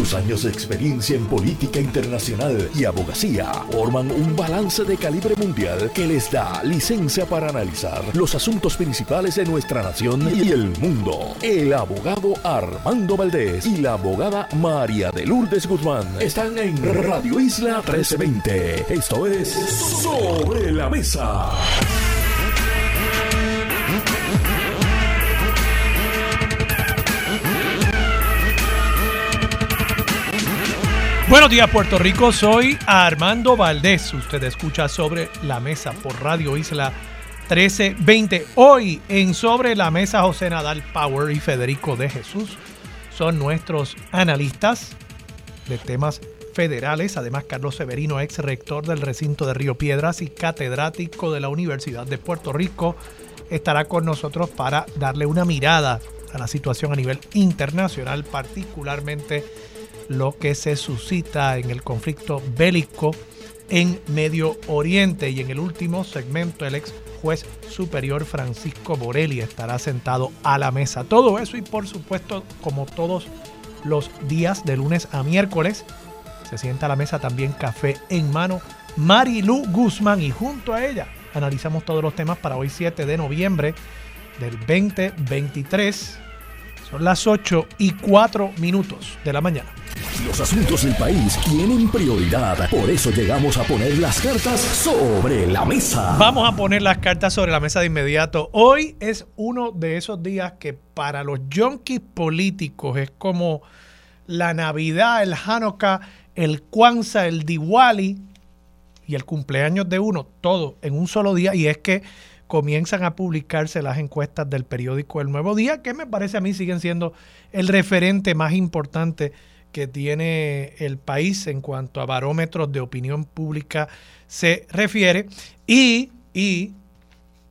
Sus años de experiencia en política internacional y abogacía forman un balance de calibre mundial que les da licencia para analizar los asuntos principales de nuestra nación y el mundo. El abogado Armando Valdés y la abogada María de Lourdes Guzmán están en Radio Isla 1320. Esto es Sobre la Mesa. Buenos días Puerto Rico, soy Armando Valdés. Usted escucha sobre la mesa por Radio Isla 1320. Hoy en Sobre la Mesa José Nadal Power y Federico de Jesús son nuestros analistas de temas federales. Además, Carlos Severino, ex rector del recinto de Río Piedras y catedrático de la Universidad de Puerto Rico, estará con nosotros para darle una mirada a la situación a nivel internacional, particularmente lo que se suscita en el conflicto bélico en Medio Oriente. Y en el último segmento, el ex juez superior Francisco Borelli estará sentado a la mesa. Todo eso y por supuesto, como todos los días de lunes a miércoles, se sienta a la mesa también café en mano Marilu Guzmán y junto a ella analizamos todos los temas para hoy 7 de noviembre del 2023. Son las 8 y 4 minutos de la mañana. Los asuntos del país tienen prioridad. Por eso llegamos a poner las cartas sobre la mesa. Vamos a poner las cartas sobre la mesa de inmediato. Hoy es uno de esos días que para los yonkis políticos es como la Navidad, el Hanukkah, el Kwanzaa, el Diwali y el cumpleaños de uno, todo en un solo día. Y es que comienzan a publicarse las encuestas del periódico El Nuevo Día, que me parece a mí siguen siendo el referente más importante que tiene el país en cuanto a barómetros de opinión pública se refiere. Y, y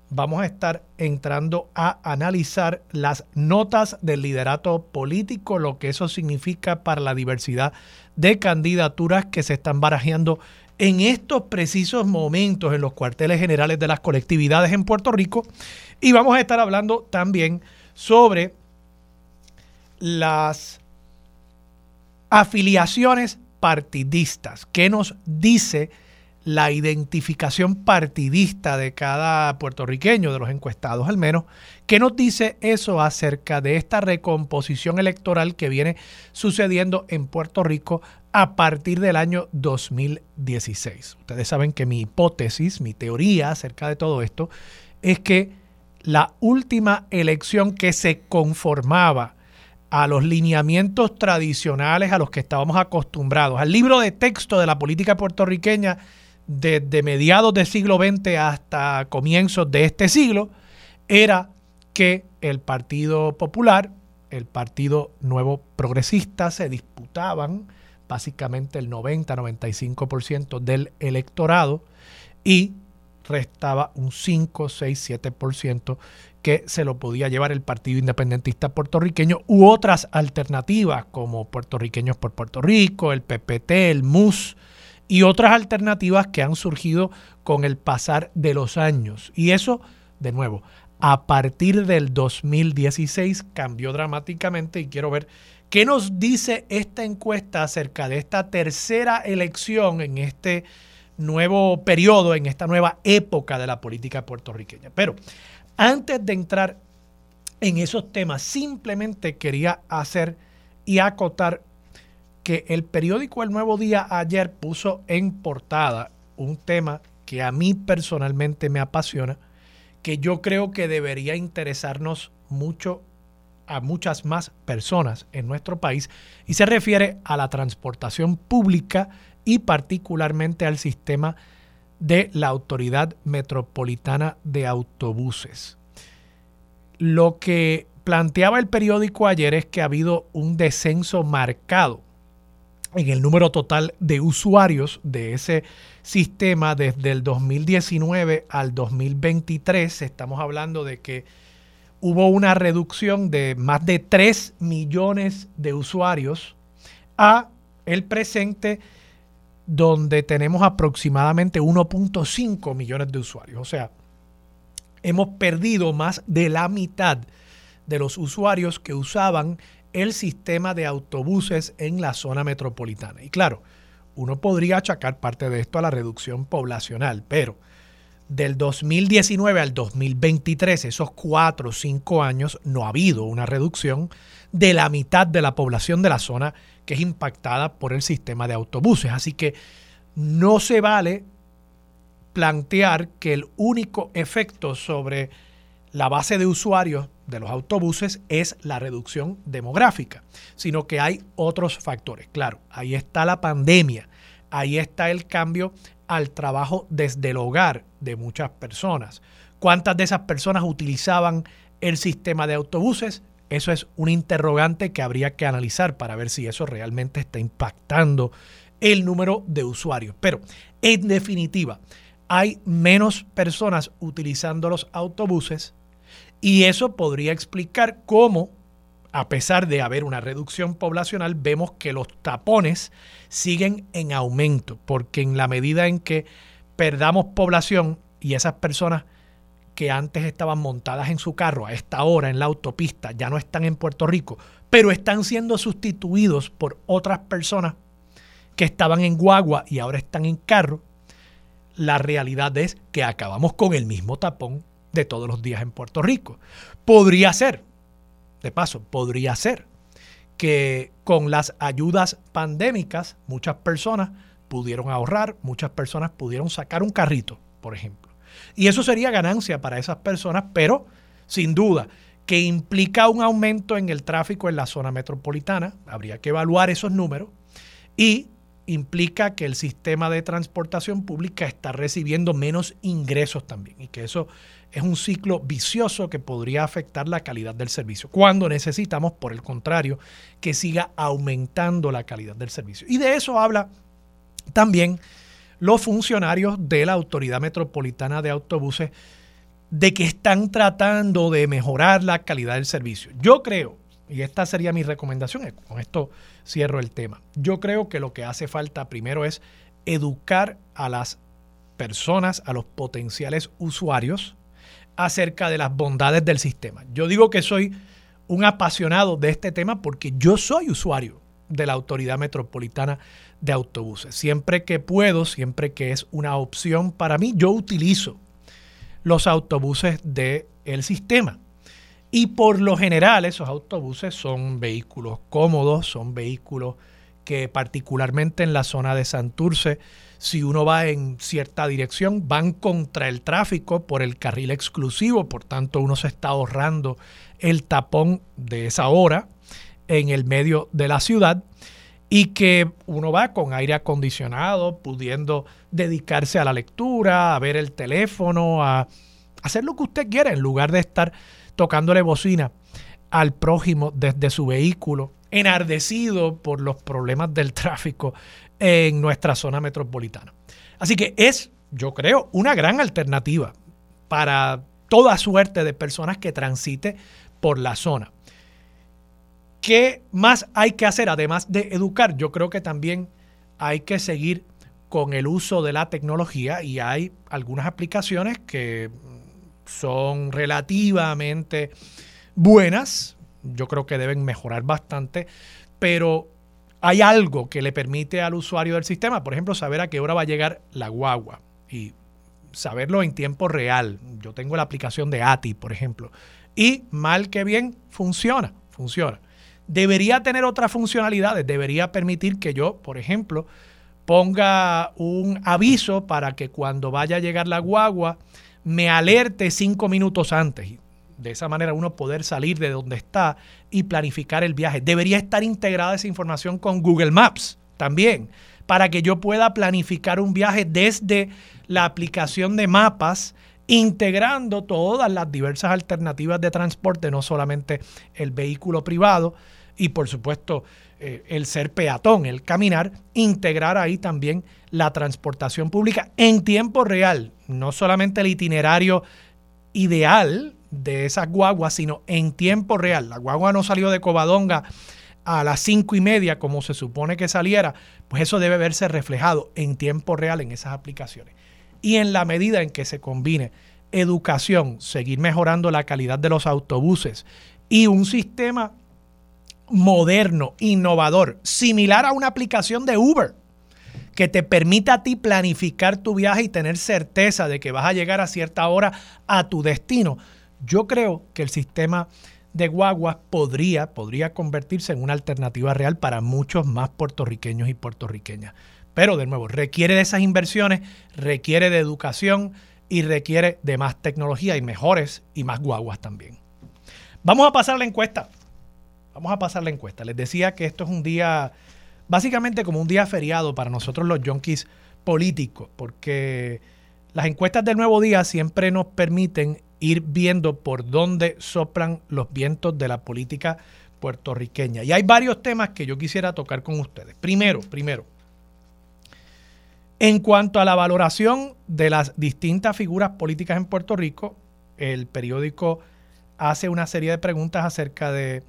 vamos a estar entrando a analizar las notas del liderato político, lo que eso significa para la diversidad de candidaturas que se están barajeando en estos precisos momentos en los cuarteles generales de las colectividades en Puerto Rico. Y vamos a estar hablando también sobre las afiliaciones partidistas. ¿Qué nos dice la identificación partidista de cada puertorriqueño, de los encuestados al menos? ¿Qué nos dice eso acerca de esta recomposición electoral que viene sucediendo en Puerto Rico a partir del año 2016? Ustedes saben que mi hipótesis, mi teoría acerca de todo esto es que la última elección que se conformaba a los lineamientos tradicionales a los que estábamos acostumbrados, al libro de texto de la política puertorriqueña desde mediados del siglo XX hasta comienzos de este siglo, era que el Partido Popular, el Partido Nuevo Progresista se disputaban básicamente el 90-95% del electorado y restaba un 5, 6, 7% que se lo podía llevar el Partido Independentista puertorriqueño u otras alternativas como Puertorriqueños por Puerto Rico, el PPT, el MUS y otras alternativas que han surgido con el pasar de los años. Y eso, de nuevo, a partir del 2016 cambió dramáticamente y quiero ver qué nos dice esta encuesta acerca de esta tercera elección en este nuevo periodo, en esta nueva época de la política puertorriqueña. Pero antes de entrar en esos temas, simplemente quería hacer y acotar que el periódico El Nuevo Día ayer puso en portada un tema que a mí personalmente me apasiona, que yo creo que debería interesarnos mucho a muchas más personas en nuestro país y se refiere a la transportación pública y particularmente al sistema de la Autoridad Metropolitana de Autobuses. Lo que planteaba el periódico ayer es que ha habido un descenso marcado en el número total de usuarios de ese sistema desde el 2019 al 2023. Estamos hablando de que hubo una reducción de más de 3 millones de usuarios a el presente donde tenemos aproximadamente 1.5 millones de usuarios. O sea, hemos perdido más de la mitad de los usuarios que usaban el sistema de autobuses en la zona metropolitana. Y claro, uno podría achacar parte de esto a la reducción poblacional, pero del 2019 al 2023, esos cuatro o cinco años, no ha habido una reducción de la mitad de la población de la zona que es impactada por el sistema de autobuses. Así que no se vale plantear que el único efecto sobre la base de usuarios de los autobuses es la reducción demográfica, sino que hay otros factores. Claro, ahí está la pandemia, ahí está el cambio al trabajo desde el hogar de muchas personas. ¿Cuántas de esas personas utilizaban el sistema de autobuses? Eso es un interrogante que habría que analizar para ver si eso realmente está impactando el número de usuarios. Pero en definitiva, hay menos personas utilizando los autobuses y eso podría explicar cómo, a pesar de haber una reducción poblacional, vemos que los tapones siguen en aumento, porque en la medida en que perdamos población y esas personas que antes estaban montadas en su carro a esta hora en la autopista ya no están en Puerto Rico, pero están siendo sustituidos por otras personas que estaban en guagua y ahora están en carro, la realidad es que acabamos con el mismo tapón de todos los días en Puerto Rico. Podría ser, de paso, podría ser que con las ayudas pandémicas muchas personas pudieron ahorrar, muchas personas pudieron sacar un carrito, por ejemplo. Y eso sería ganancia para esas personas, pero sin duda que implica un aumento en el tráfico en la zona metropolitana, habría que evaluar esos números, y implica que el sistema de transportación pública está recibiendo menos ingresos también, y que eso es un ciclo vicioso que podría afectar la calidad del servicio, cuando necesitamos, por el contrario, que siga aumentando la calidad del servicio. Y de eso habla también los funcionarios de la Autoridad Metropolitana de Autobuses, de que están tratando de mejorar la calidad del servicio. Yo creo, y esta sería mi recomendación, eh, con esto cierro el tema, yo creo que lo que hace falta primero es educar a las personas, a los potenciales usuarios, acerca de las bondades del sistema. Yo digo que soy un apasionado de este tema porque yo soy usuario de la Autoridad Metropolitana de Autobuses. Siempre que puedo, siempre que es una opción para mí, yo utilizo los autobuses del el sistema. Y por lo general esos autobuses son vehículos cómodos, son vehículos que particularmente en la zona de Santurce si uno va en cierta dirección, van contra el tráfico por el carril exclusivo, por tanto uno se está ahorrando el tapón de esa hora en el medio de la ciudad y que uno va con aire acondicionado, pudiendo dedicarse a la lectura, a ver el teléfono, a hacer lo que usted quiera en lugar de estar tocándole bocina al prójimo desde su vehículo, enardecido por los problemas del tráfico en nuestra zona metropolitana. Así que es, yo creo, una gran alternativa para toda suerte de personas que transite por la zona. ¿Qué más hay que hacer además de educar? Yo creo que también hay que seguir con el uso de la tecnología y hay algunas aplicaciones que son relativamente buenas, yo creo que deben mejorar bastante, pero hay algo que le permite al usuario del sistema, por ejemplo, saber a qué hora va a llegar la guagua y saberlo en tiempo real. Yo tengo la aplicación de ATI, por ejemplo, y mal que bien funciona, funciona. Debería tener otras funcionalidades, debería permitir que yo, por ejemplo, ponga un aviso para que cuando vaya a llegar la guagua me alerte cinco minutos antes de esa manera uno poder salir de donde está y planificar el viaje. Debería estar integrada esa información con Google Maps también, para que yo pueda planificar un viaje desde la aplicación de mapas, integrando todas las diversas alternativas de transporte, no solamente el vehículo privado y por supuesto eh, el ser peatón, el caminar, integrar ahí también la transportación pública en tiempo real, no solamente el itinerario ideal de esas guaguas, sino en tiempo real. La guagua no salió de Covadonga a las cinco y media como se supone que saliera, pues eso debe verse reflejado en tiempo real en esas aplicaciones. Y en la medida en que se combine educación, seguir mejorando la calidad de los autobuses y un sistema moderno, innovador, similar a una aplicación de Uber, que te permita a ti planificar tu viaje y tener certeza de que vas a llegar a cierta hora a tu destino. Yo creo que el sistema de guaguas podría, podría convertirse en una alternativa real para muchos más puertorriqueños y puertorriqueñas. Pero de nuevo, requiere de esas inversiones, requiere de educación y requiere de más tecnología y mejores y más guaguas también. Vamos a pasar la encuesta. Vamos a pasar la encuesta. Les decía que esto es un día, básicamente como un día feriado para nosotros los junkies políticos, porque las encuestas del nuevo día siempre nos permiten ir viendo por dónde soplan los vientos de la política puertorriqueña. Y hay varios temas que yo quisiera tocar con ustedes. Primero, primero, en cuanto a la valoración de las distintas figuras políticas en Puerto Rico, el periódico hace una serie de preguntas acerca de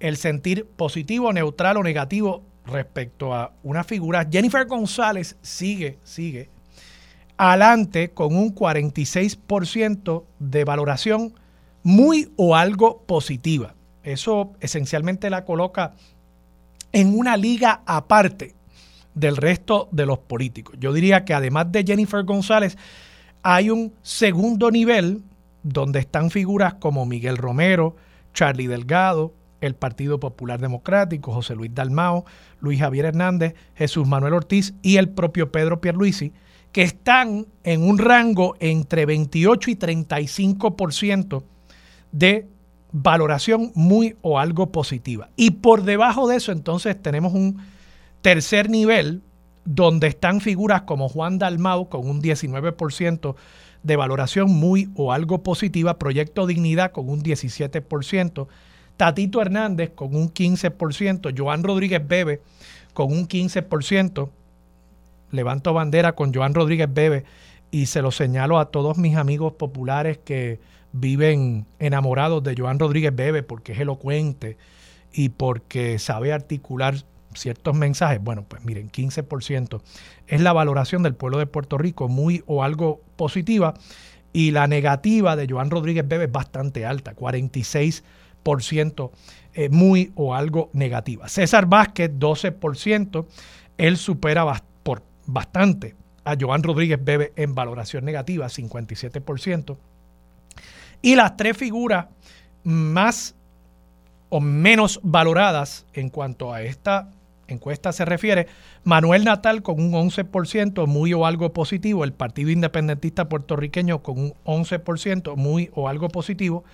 el sentir positivo, neutral o negativo respecto a una figura. Jennifer González sigue, sigue adelante con un 46% de valoración muy o algo positiva. Eso esencialmente la coloca en una liga aparte del resto de los políticos. Yo diría que además de Jennifer González, hay un segundo nivel donde están figuras como Miguel Romero, Charlie Delgado, el Partido Popular Democrático, José Luis Dalmao, Luis Javier Hernández, Jesús Manuel Ortiz y el propio Pedro Pierluisi, que están en un rango entre 28 y 35% de valoración muy o algo positiva. Y por debajo de eso entonces tenemos un tercer nivel donde están figuras como Juan Dalmau con un 19% de valoración muy o algo positiva, Proyecto Dignidad con un 17%, Tatito Hernández con un 15%, Joan Rodríguez Bebe con un 15%, levanto bandera con Joan Rodríguez Bebe y se lo señalo a todos mis amigos populares que viven enamorados de Joan Rodríguez Bebe porque es elocuente y porque sabe articular ciertos mensajes. Bueno, pues miren, 15% es la valoración del pueblo de Puerto Rico, muy o algo positiva, y la negativa de Joan Rodríguez Bebe es bastante alta, 46% eh, muy o algo negativa. César Vázquez, 12%, él supera bastante bastante a Joan Rodríguez Bebe en valoración negativa, 57%. Y las tres figuras más o menos valoradas en cuanto a esta encuesta se refiere, Manuel Natal con un 11%, muy o algo positivo, el Partido Independentista Puertorriqueño con un 11%, muy o algo positivo,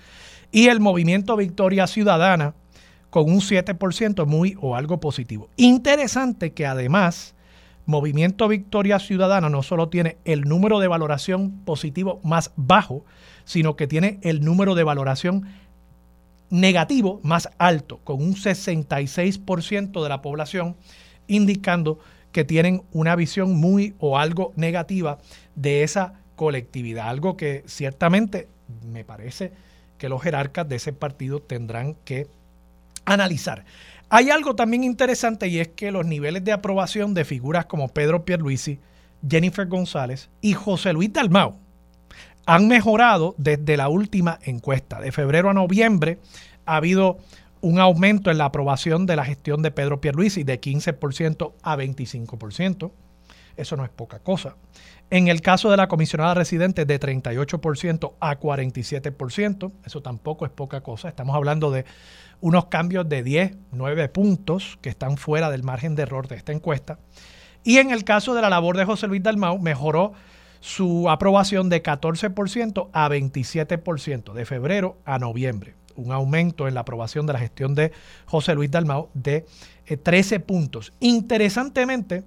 y el Movimiento Victoria Ciudadana con un 7%, muy o algo positivo. Interesante que además Movimiento Victoria Ciudadana no solo tiene el número de valoración positivo más bajo, sino que tiene el número de valoración negativo más alto, con un 66% de la población indicando que tienen una visión muy o algo negativa de esa colectividad, algo que ciertamente me parece que los jerarcas de ese partido tendrán que analizar. Hay algo también interesante y es que los niveles de aprobación de figuras como Pedro Pierluisi, Jennifer González y José Luis Dalmau han mejorado desde la última encuesta. De febrero a noviembre ha habido un aumento en la aprobación de la gestión de Pedro Pierluisi de 15% a 25%. Eso no es poca cosa. En el caso de la comisionada residente, de 38% a 47%. Eso tampoco es poca cosa. Estamos hablando de unos cambios de 10, 9 puntos que están fuera del margen de error de esta encuesta. Y en el caso de la labor de José Luis Dalmau, mejoró su aprobación de 14% a 27% de febrero a noviembre. Un aumento en la aprobación de la gestión de José Luis Dalmau de 13 eh, puntos. Interesantemente,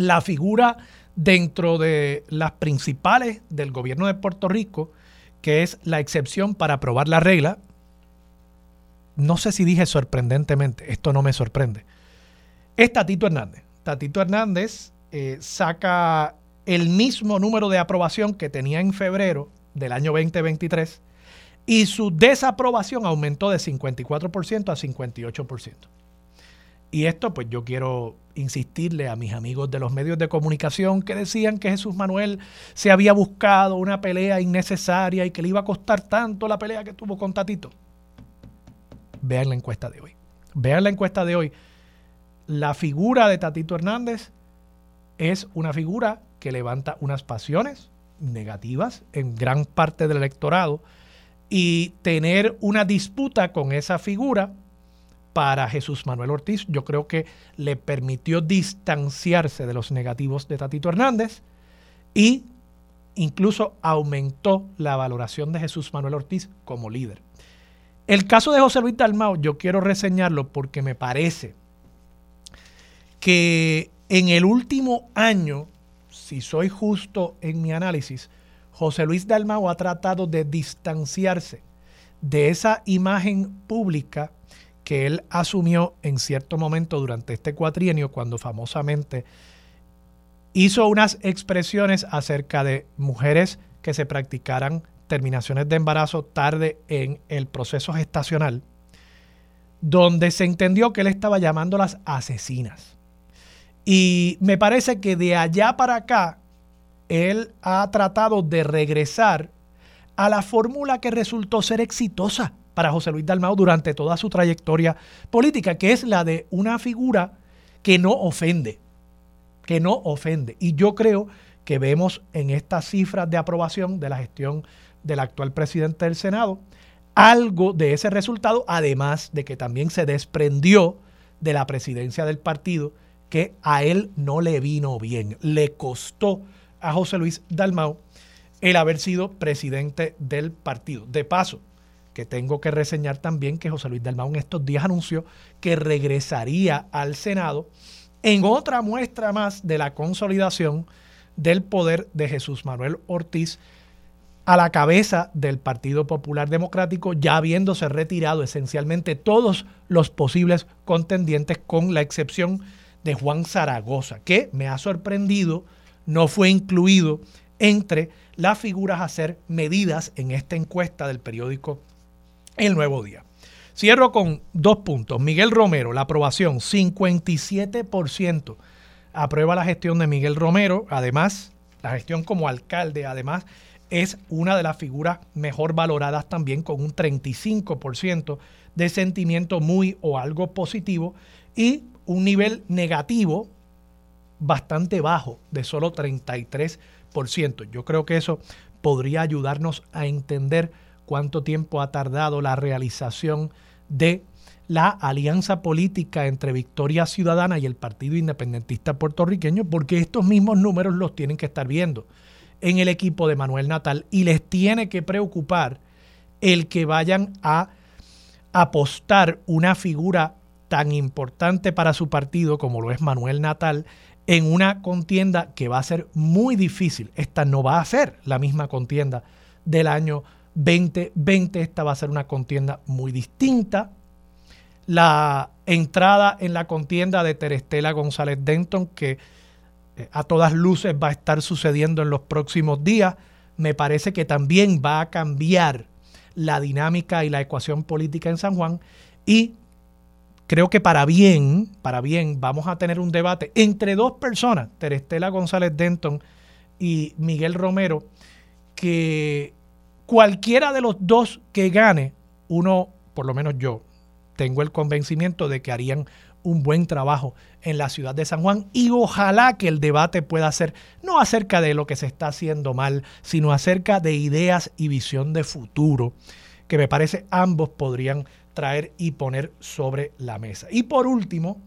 la figura dentro de las principales del gobierno de Puerto Rico, que es la excepción para aprobar la regla, no sé si dije sorprendentemente, esto no me sorprende, es Tatito Hernández. Tatito Hernández eh, saca el mismo número de aprobación que tenía en febrero del año 2023 y su desaprobación aumentó de 54% a 58%. Y esto pues yo quiero insistirle a mis amigos de los medios de comunicación que decían que Jesús Manuel se había buscado una pelea innecesaria y que le iba a costar tanto la pelea que tuvo con Tatito vean la encuesta de hoy. vean la encuesta de hoy, la figura de Tatito Hernández es una figura que levanta unas pasiones negativas en gran parte del electorado y tener una disputa con esa figura para Jesús Manuel Ortiz, yo creo que le permitió distanciarse de los negativos de Tatito Hernández y incluso aumentó la valoración de Jesús Manuel Ortiz como líder. El caso de José Luis Dalmao, yo quiero reseñarlo porque me parece que en el último año, si soy justo en mi análisis, José Luis Dalmao ha tratado de distanciarse de esa imagen pública que él asumió en cierto momento durante este cuatrienio cuando famosamente hizo unas expresiones acerca de mujeres que se practicaran terminaciones de embarazo tarde en el proceso gestacional, donde se entendió que él estaba llamándolas asesinas. Y me parece que de allá para acá, él ha tratado de regresar a la fórmula que resultó ser exitosa para José Luis Dalmau durante toda su trayectoria política, que es la de una figura que no ofende, que no ofende. Y yo creo que vemos en estas cifras de aprobación de la gestión del actual presidente del Senado algo de ese resultado, además de que también se desprendió de la presidencia del partido, que a él no le vino bien, le costó a José Luis Dalmau el haber sido presidente del partido. De paso, que tengo que reseñar también que José Luis Dalmau en estos días anunció que regresaría al Senado en otra muestra más de la consolidación del poder de Jesús Manuel Ortiz a la cabeza del Partido Popular Democrático, ya habiéndose retirado esencialmente todos los posibles contendientes, con la excepción de Juan Zaragoza, que me ha sorprendido no fue incluido entre las figuras a ser medidas en esta encuesta del periódico El Nuevo Día. Cierro con dos puntos. Miguel Romero, la aprobación, 57% aprueba la gestión de Miguel Romero. Además, la gestión como alcalde, además, es una de las figuras mejor valoradas también con un 35% de sentimiento muy o algo positivo y un nivel negativo bastante bajo, de solo 33%. Yo creo que eso podría ayudarnos a entender cuánto tiempo ha tardado la realización de la alianza política entre Victoria Ciudadana y el Partido Independentista puertorriqueño, porque estos mismos números los tienen que estar viendo en el equipo de Manuel Natal y les tiene que preocupar el que vayan a apostar una figura tan importante para su partido como lo es Manuel Natal en una contienda que va a ser muy difícil. Esta no va a ser la misma contienda del año 2020, esta va a ser una contienda muy distinta. La entrada en la contienda de Terestela González Denton, que eh, a todas luces va a estar sucediendo en los próximos días, me parece que también va a cambiar la dinámica y la ecuación política en San Juan y creo que para bien, para bien, vamos a tener un debate entre dos personas, Terestela González Denton y Miguel Romero, que cualquiera de los dos que gane, uno, por lo menos yo, tengo el convencimiento de que harían un buen trabajo en la ciudad de San Juan y ojalá que el debate pueda ser no acerca de lo que se está haciendo mal, sino acerca de ideas y visión de futuro, que me parece ambos podrían traer y poner sobre la mesa. Y por último,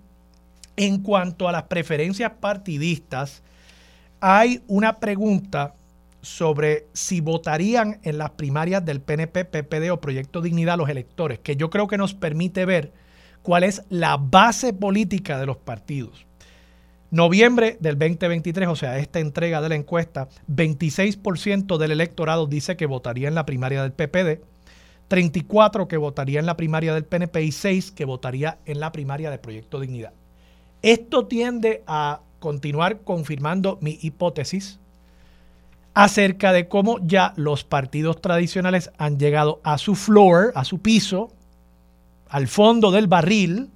en cuanto a las preferencias partidistas, hay una pregunta sobre si votarían en las primarias del PNP, PPD o Proyecto Dignidad los electores, que yo creo que nos permite ver cuál es la base política de los partidos. Noviembre del 2023, o sea, esta entrega de la encuesta, 26% del electorado dice que votaría en la primaria del PPD, 34 que votaría en la primaria del PNP y 6 que votaría en la primaria de Proyecto Dignidad. Esto tiende a continuar confirmando mi hipótesis acerca de cómo ya los partidos tradicionales han llegado a su floor, a su piso, al fondo del barril,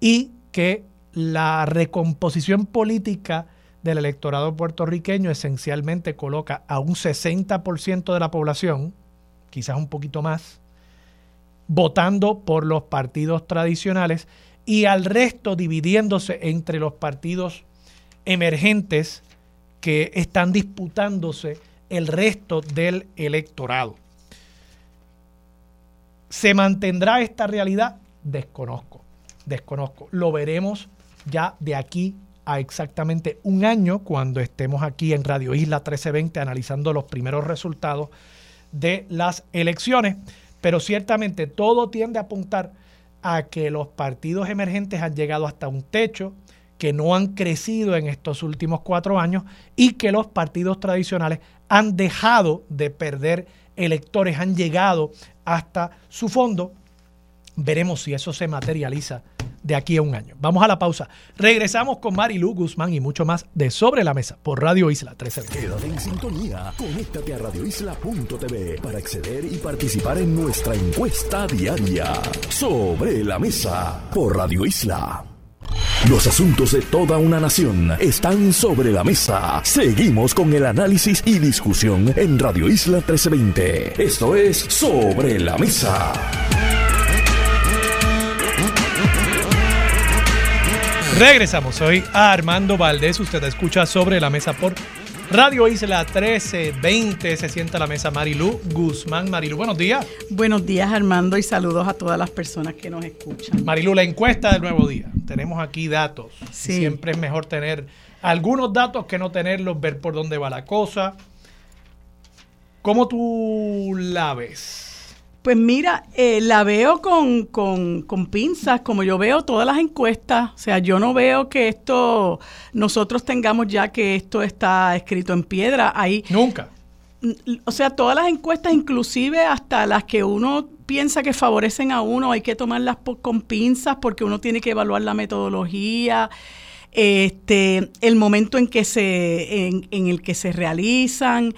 y que la recomposición política del electorado puertorriqueño esencialmente coloca a un 60% de la población quizás un poquito más, votando por los partidos tradicionales y al resto dividiéndose entre los partidos emergentes que están disputándose el resto del electorado. ¿Se mantendrá esta realidad? Desconozco, desconozco. Lo veremos ya de aquí a exactamente un año cuando estemos aquí en Radio Isla 1320 analizando los primeros resultados de las elecciones. Pero ciertamente todo tiende a apuntar a que los partidos emergentes han llegado hasta un techo, que no han crecido en estos últimos cuatro años y que los partidos tradicionales han dejado de perder electores, han llegado hasta su fondo. Veremos si eso se materializa de aquí a un año. Vamos a la pausa. Regresamos con Marilu Guzmán y mucho más de Sobre la Mesa por Radio Isla 1320. Quédate en sintonía. Conéctate a radioisla.tv para acceder y participar en nuestra encuesta diaria. Sobre la Mesa por Radio Isla. Los asuntos de toda una nación están sobre la mesa. Seguimos con el análisis y discusión en Radio Isla 1320. Esto es Sobre la Mesa. Regresamos, soy Armando Valdés, usted escucha sobre la mesa por Radio Isla 1320, se sienta la mesa Marilu Guzmán. Marilu, buenos días. Buenos días Armando y saludos a todas las personas que nos escuchan. Marilu, la encuesta del nuevo día. Tenemos aquí datos. Siempre es mejor tener algunos datos que no tenerlos, ver por dónde va la cosa. ¿Cómo tú la ves? Pues mira, eh, la veo con, pinzas, como yo veo todas las encuestas. O sea, yo no veo que esto, nosotros tengamos ya que esto está escrito en piedra. Ahí, Nunca. O sea, todas las encuestas, inclusive hasta las que uno piensa que favorecen a uno, hay que tomarlas con pinzas porque uno tiene que evaluar la metodología, este, el momento en que se, en, el que se realizan.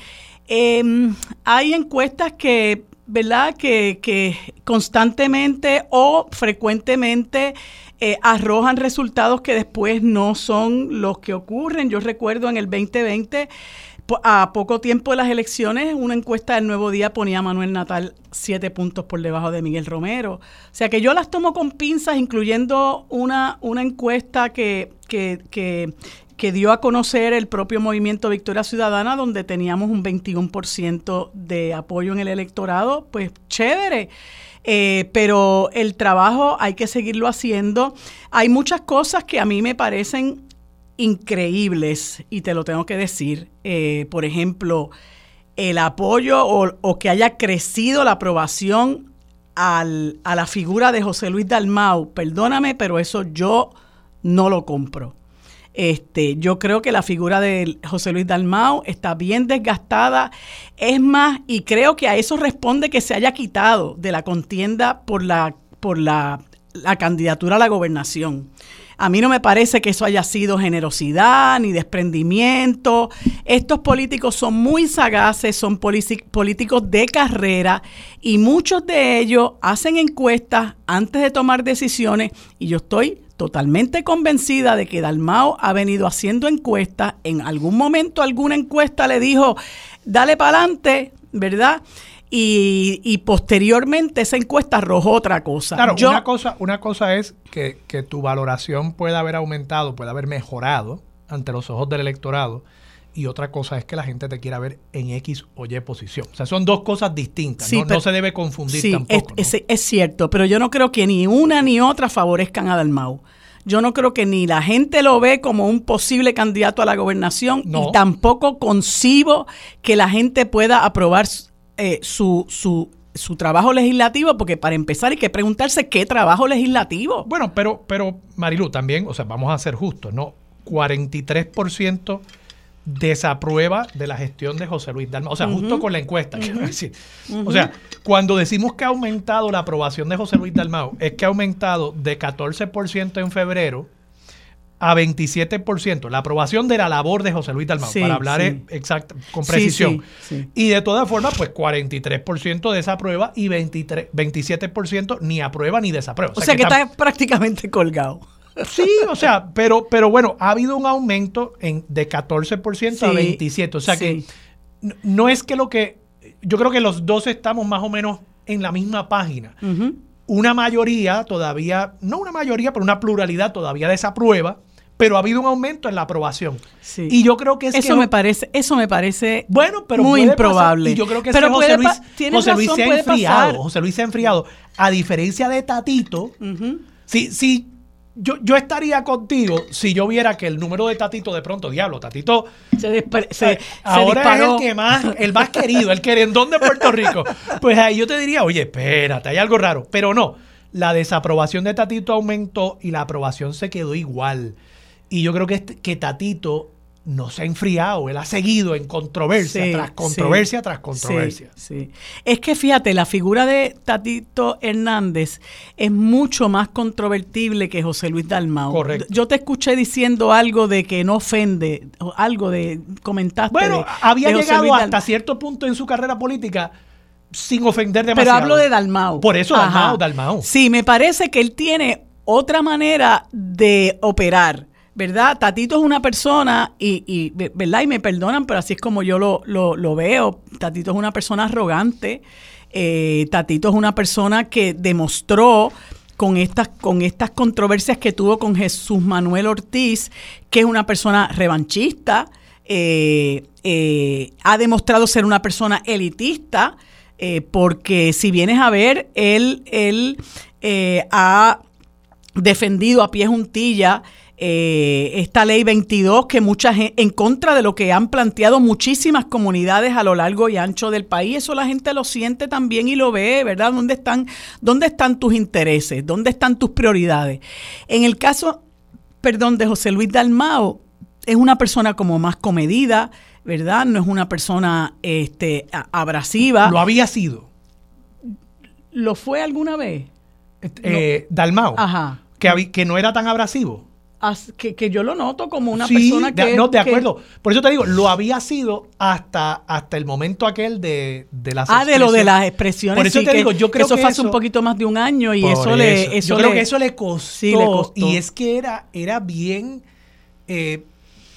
Em, hay encuestas que ¿verdad? Que, que constantemente o frecuentemente eh, arrojan resultados que después no son los que ocurren. Yo recuerdo en el 2020, a poco tiempo de las elecciones, una encuesta del Nuevo Día ponía a Manuel Natal siete puntos por debajo de Miguel Romero. O sea que yo las tomo con pinzas, incluyendo una, una encuesta que, que, que, que dio a conocer el propio movimiento Victoria Ciudadana, donde teníamos un 21% de apoyo en el electorado, pues chévere. Eh, pero el trabajo hay que seguirlo haciendo. Hay muchas cosas que a mí me parecen increíbles y te lo tengo que decir. Eh, por ejemplo, el apoyo o, o, que haya crecido la aprobación al, a la figura de José Luis Dalmau. Perdóname, pero eso yo no lo compro. Este, yo creo que la figura de José Luis Dalmau está bien desgastada. Es más, y creo que a eso responde que se haya quitado de la contienda por la, por la, la candidatura a la gobernación. A mí no me parece que eso haya sido generosidad ni desprendimiento. Estos políticos son muy sagaces, son políticos de carrera y muchos de ellos hacen encuestas antes de tomar decisiones y yo estoy totalmente convencida de que Dalmao ha venido haciendo encuestas. En algún momento alguna encuesta le dijo, dale para adelante, ¿verdad? Y, posteriormente esa encuesta arrojó otra cosa. Claro, una, cosa, una cosa es que, que tu valoración pueda haber aumentado, pueda haber mejorado ante los ojos del electorado y otra cosa es que la gente te quiera ver en X o Y posición. O sea, son dos cosas distintas. no, se debe confundir sí, tampoco. Es, es, cierto, pero yo no creo que ni una ni otra favorezcan a Dalmau. Yo no creo que ni la gente lo ve como un posible candidato a la gobernación y tampoco concibo que la gente pueda aprobar eh, su, su, su trabajo legislativo, porque para empezar hay que preguntarse qué trabajo legislativo. Bueno, pero, pero Marilu, también, o sea, vamos a ser justos, ¿no? 43% desaprueba de la gestión de José Luis Dalmau. O sea, justo con la encuesta, quiero decir. O sea, cuando decimos que ha aumentado la aprobación de José Luis Dalmau, es que ha aumentado de 14% en febrero a 27%, la aprobación de la labor de José Luis Dalmau, para hablar exacto, con precisión. y de todas formas, pues 43% desaprueba y 23, 27% ni aprueba ni desaprueba. O sea, que, está prácticamente colgado. Sí, o sea, pero, pero bueno, ha habido un aumento en, de 14% a 27%. O sea que no es que lo que. Yo creo que los dos estamos más o menos en la misma página. Una mayoría todavía, no una mayoría, pero una pluralidad todavía desaprueba, pero ha habido un aumento en la aprobación. Y yo creo que es eso me parece, eso me parece bueno, pero muy improbable. Y yo creo que, pero José Luis, José Luis se ha enfriado. José Luis se ha enfriado. A diferencia de Tatito, si, si yo, yo estaría contigo si yo viera que el número de Tatito de pronto, diablo, Tatito se, se, ahora es el que más, el más querido, el querendón de Puerto Rico. Pues ahí yo te diría, oye, espérate, hay algo raro. Pero no, la desaprobación de Tatito aumentó y la aprobación se quedó igual. Y yo creo que, este, que Tatito no se ha enfriado, él ha seguido en controversia tras controversia tras controversia. Sí, Es que fíjate, la figura de Tatito Hernández es mucho más controvertible que José Luis Dalmau. Correcto. Yo te escuché diciendo algo de que no ofende, algo de comentaste. Bueno, había llegado hasta cierto punto en su carrera política sin ofender demasiado. Pero hablo de Dalmau. Por eso Dalmau, Dalmau. Sí, me parece que él tiene otra manera de operar ¿verdad? Tatito es una persona, y, ¿verdad? Y me perdonan, pero así es como yo lo, veo. Tatito es una persona arrogante. Eh, Tatito es una persona que demostró con estas, con estas controversias que tuvo con Jesús Manuel Ortiz, que es una persona revanchista, eh, eh, ha demostrado ser una persona elitista, porque si vienes a ver, él, él ha defendido a pie juntilla eh, esta ley 22 que mucha gente, en contra de lo que han planteado muchísimas comunidades a lo largo y ancho del país, eso la gente lo siente también y lo ve, ¿verdad? ¿Dónde están, dónde están tus intereses? ¿Dónde están tus prioridades? En el caso, perdón, de José Luis Dalmao, es una persona como más comedida, ¿verdad? No es una persona este, abrasiva. Lo había sido. ¿Lo fue alguna vez? Eh, Dalmao. Ajá. Que, que no era tan abrasivo que, yo lo noto como una persona que... no, de acuerdo. Por eso te digo, lo había sido hasta, hasta el momento aquel de, de las Ah, de lo de las expresiones. Por eso te digo, yo creo eso que fue hace un poquito más de un año y eso, le... Eso yo creo que eso le costó, Y es que era, era bien, eh,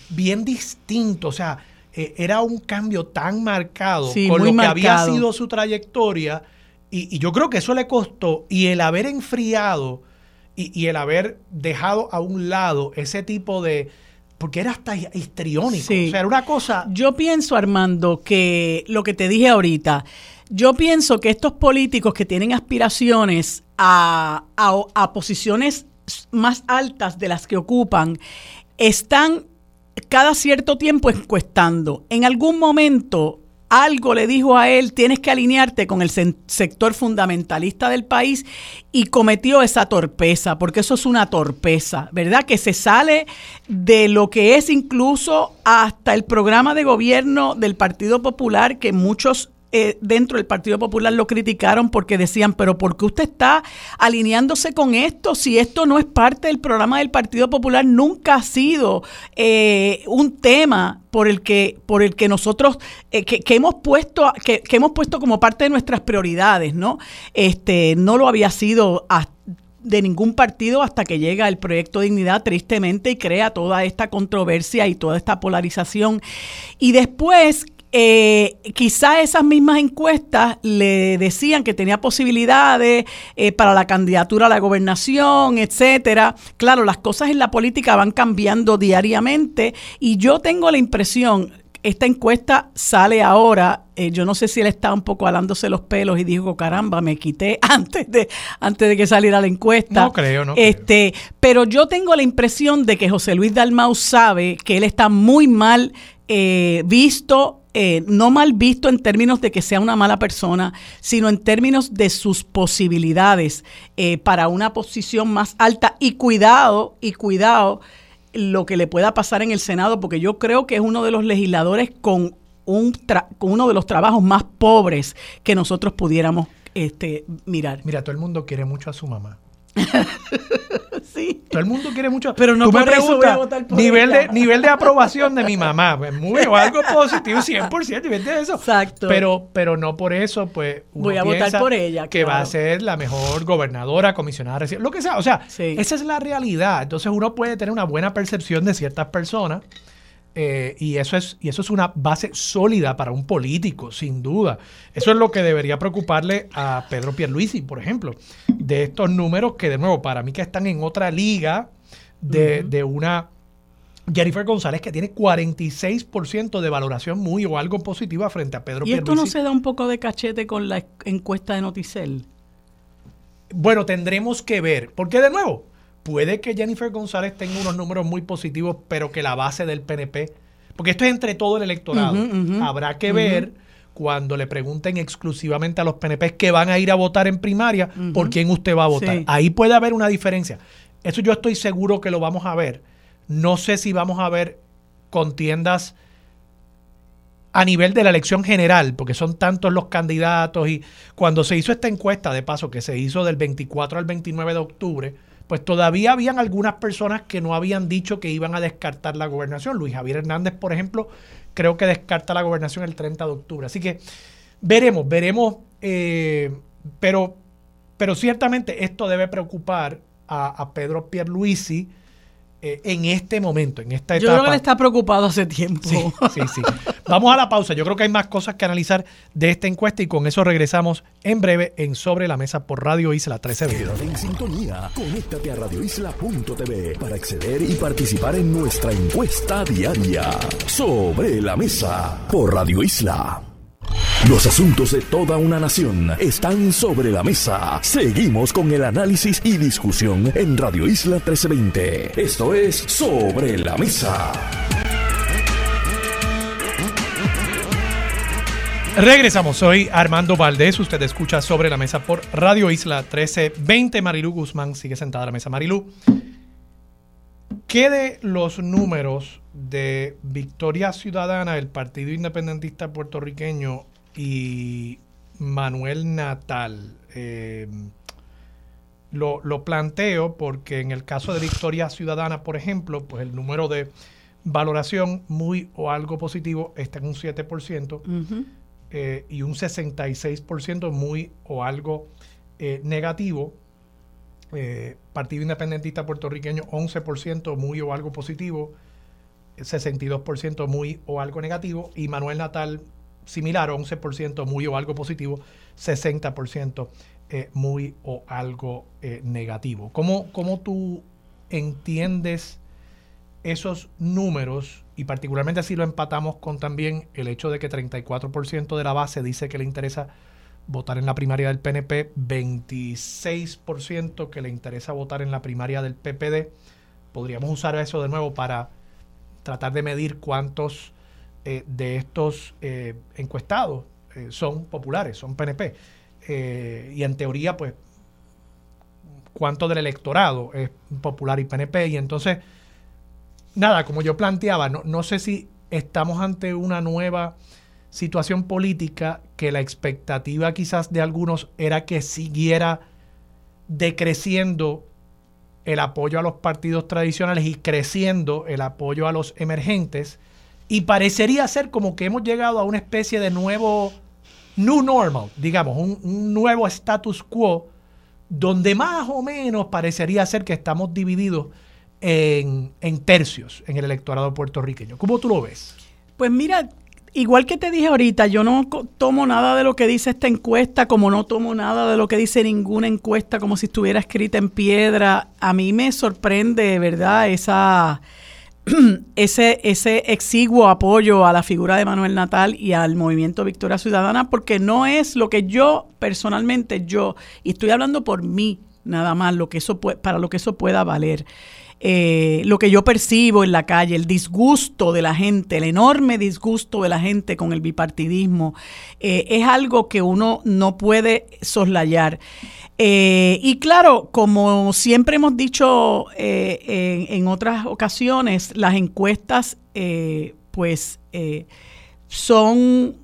bien distinto. O sea, eh, era un cambio tan marcado con lo que había sido su trayectoria. Y, y yo creo que eso le costó. Y el haber enfriado y, el haber dejado a un lado ese tipo de... Porque era hasta histriónico. O sea, era una cosa... Yo pienso, Armando, que lo que te dije ahorita, yo pienso que estos políticos que tienen aspiraciones a, a posiciones más altas de las que ocupan, están cada cierto tiempo encuestando. En algún momento algo le dijo a él, tienes que alinearte con el sector fundamentalista del país y cometió esa torpeza, porque eso es una torpeza, ¿verdad? Que se sale de lo que es incluso hasta el programa de gobierno del Partido Popular, que muchos eh, dentro del Partido Popular lo criticaron porque decían, pero ¿por qué usted está alineándose con esto si esto no es parte del programa del Partido Popular? Nunca ha sido eh, un tema por el que, por el que nosotros, eh, que, hemos puesto, que, hemos puesto como parte de nuestras prioridades, ¿no? Este, no lo había sido de ningún partido hasta que llega el proyecto Dignidad, tristemente, y crea toda esta controversia y toda esta polarización. Y después eh, quizá esas mismas encuestas le decían que tenía posibilidades eh, para la candidatura a la gobernación, etcétera. Claro, las cosas en la política van cambiando diariamente y yo tengo la impresión, esta encuesta sale ahora. Eh, yo no sé si él está un poco alándose los pelos y dijo, caramba, me quité antes de, antes de que saliera la encuesta. No creo, no. Este, Pero yo tengo la impresión de que José Luis Dalmau sabe que él está muy mal eh, visto eh, no mal visto en términos de que sea una mala persona, sino en términos de sus posibilidades eh, para una posición más alta y cuidado, y cuidado lo que le pueda pasar en el Senado, porque yo creo que es uno de los legisladores con, un con uno de los trabajos más pobres que nosotros pudiéramos este, mirar. Mira, todo el mundo quiere mucho a su mamá. sí. Todo el mundo quiere mucho. Pero no me preguntas nivel de nivel de aprobación de mi mamá, pues muy o algo positivo 100%, ¿entiendes eso? Exacto. Pero pero no por eso pues voy a votar por ella, que va a ser la mejor gobernadora, comisionada, lo que sea, o sea, esa es la realidad. Entonces uno puede tener una buena percepción de ciertas personas Eh, y, eso es, y eso es una base sólida para un político, sin duda. Eso es lo que debería preocuparle a Pedro Pierluisi, por ejemplo, de estos números que, de nuevo, para mí que están en otra liga de, de una Jennifer González, que tiene 46% de valoración muy o algo positiva frente a Pedro ¿Y esto no se da un poco de cachete con la encuesta de Noticel? Bueno, tendremos que ver, porque de nuevo, puede que Jennifer González tenga unos números muy positivos, pero que la base del PNP, porque esto es entre todo el electorado, habrá que ver cuando le pregunten exclusivamente a los PNP que van a ir a votar en primaria, por quién usted va a votar. Ahí puede haber una diferencia. Eso yo estoy seguro que lo vamos a ver. No sé si vamos a ver contiendas a nivel de la elección general, porque son tantos los candidatos y cuando se hizo esta encuesta, de paso, que se hizo del 24 al 29 de octubre, pues todavía habían algunas personas que no habían dicho que iban a descartar la gobernación. Luis Javier Hernández, por ejemplo, creo que descarta la gobernación el 30 de octubre. Así que veremos, veremos, eh, pero, pero ciertamente esto debe preocupar a, a Pedro Pierluisi, eh, en este momento, en esta etapa. Yo creo que él está preocupado hace tiempo. Sí, sí, sí. Vamos a la pausa. Yo creo que hay más cosas que analizar de esta encuesta y con eso regresamos en breve en Sobre la Mesa por Radio Isla 1320. Quédate en sintonía. Conéctate a radioisla.tv para acceder y participar en nuestra encuesta diaria. Sobre la Mesa por Radio Isla. Los asuntos de toda una nación están sobre la mesa. Seguimos con el análisis y discusión en Radio Isla 1320. Esto es Sobre la Mesa. Regresamos, soy Armando Valdés, usted escucha Sobre la Mesa por Radio Isla 1320. Marilu Guzmán sigue sentada a la mesa. Marilu, ¿qué de los números de Victoria Ciudadana, el Partido Independentista Puertorriqueño y Manuel Natal. Eh, lo, planteo porque en el caso de Victoria Ciudadana, por ejemplo, pues el número de valoración muy o algo positivo está en un 7% eh, y un 66% muy o algo eh, negativo. Partido Independentista Puertorriqueño 11% muy o algo positivo, 62% muy o algo negativo y Manuel Natal similar, 11% muy o algo positivo, 60% eh, muy o algo eh, negativo. ¿Cómo, ¿Cómo tú entiendes esos números y particularmente si lo empatamos con también el hecho de que 34% de la base dice que le interesa votar en la primaria del PNP, 26% que le interesa votar en la primaria del PPD. Podríamos usar eso de nuevo para tratar de medir cuántos eh, de estos eh, encuestados eh, son populares, son PNP. y en teoría, pues, cuánto del electorado es popular y PNP. Y entonces, nada, como yo planteaba, no, no sé si estamos ante una nueva situación política que la expectativa quizás de algunos era que siguiera decreciendo el apoyo a los partidos tradicionales y creciendo el apoyo a los emergentes. Y parecería ser como que hemos llegado a una especie de nuevo new normal, digamos, un, nuevo status quo, donde más o menos parecería ser que estamos divididos en, tercios en el electorado puertorriqueño. ¿Cómo tú lo ves? Pues mira, igual que te dije ahorita, yo no tomo nada de lo que dice esta encuesta, como no tomo nada de lo que dice ninguna encuesta, como si estuviera escrita en piedra. A mí me sorprende, ¿verdad? Esa ese, ese exiguo apoyo a la figura de Manuel Natal y al movimiento Victoria Ciudadana, porque no es lo que yo personalmente, yo, y estoy hablando por mí nada más, lo que eso para lo que eso pueda valer. Eh, lo que yo percibo en la calle, el disgusto de la gente, el enorme disgusto de la gente con el bipartidismo, eh, es algo que uno no puede soslayar. Eh, y claro, como siempre hemos dicho en, otras ocasiones, las encuestas, pues, son,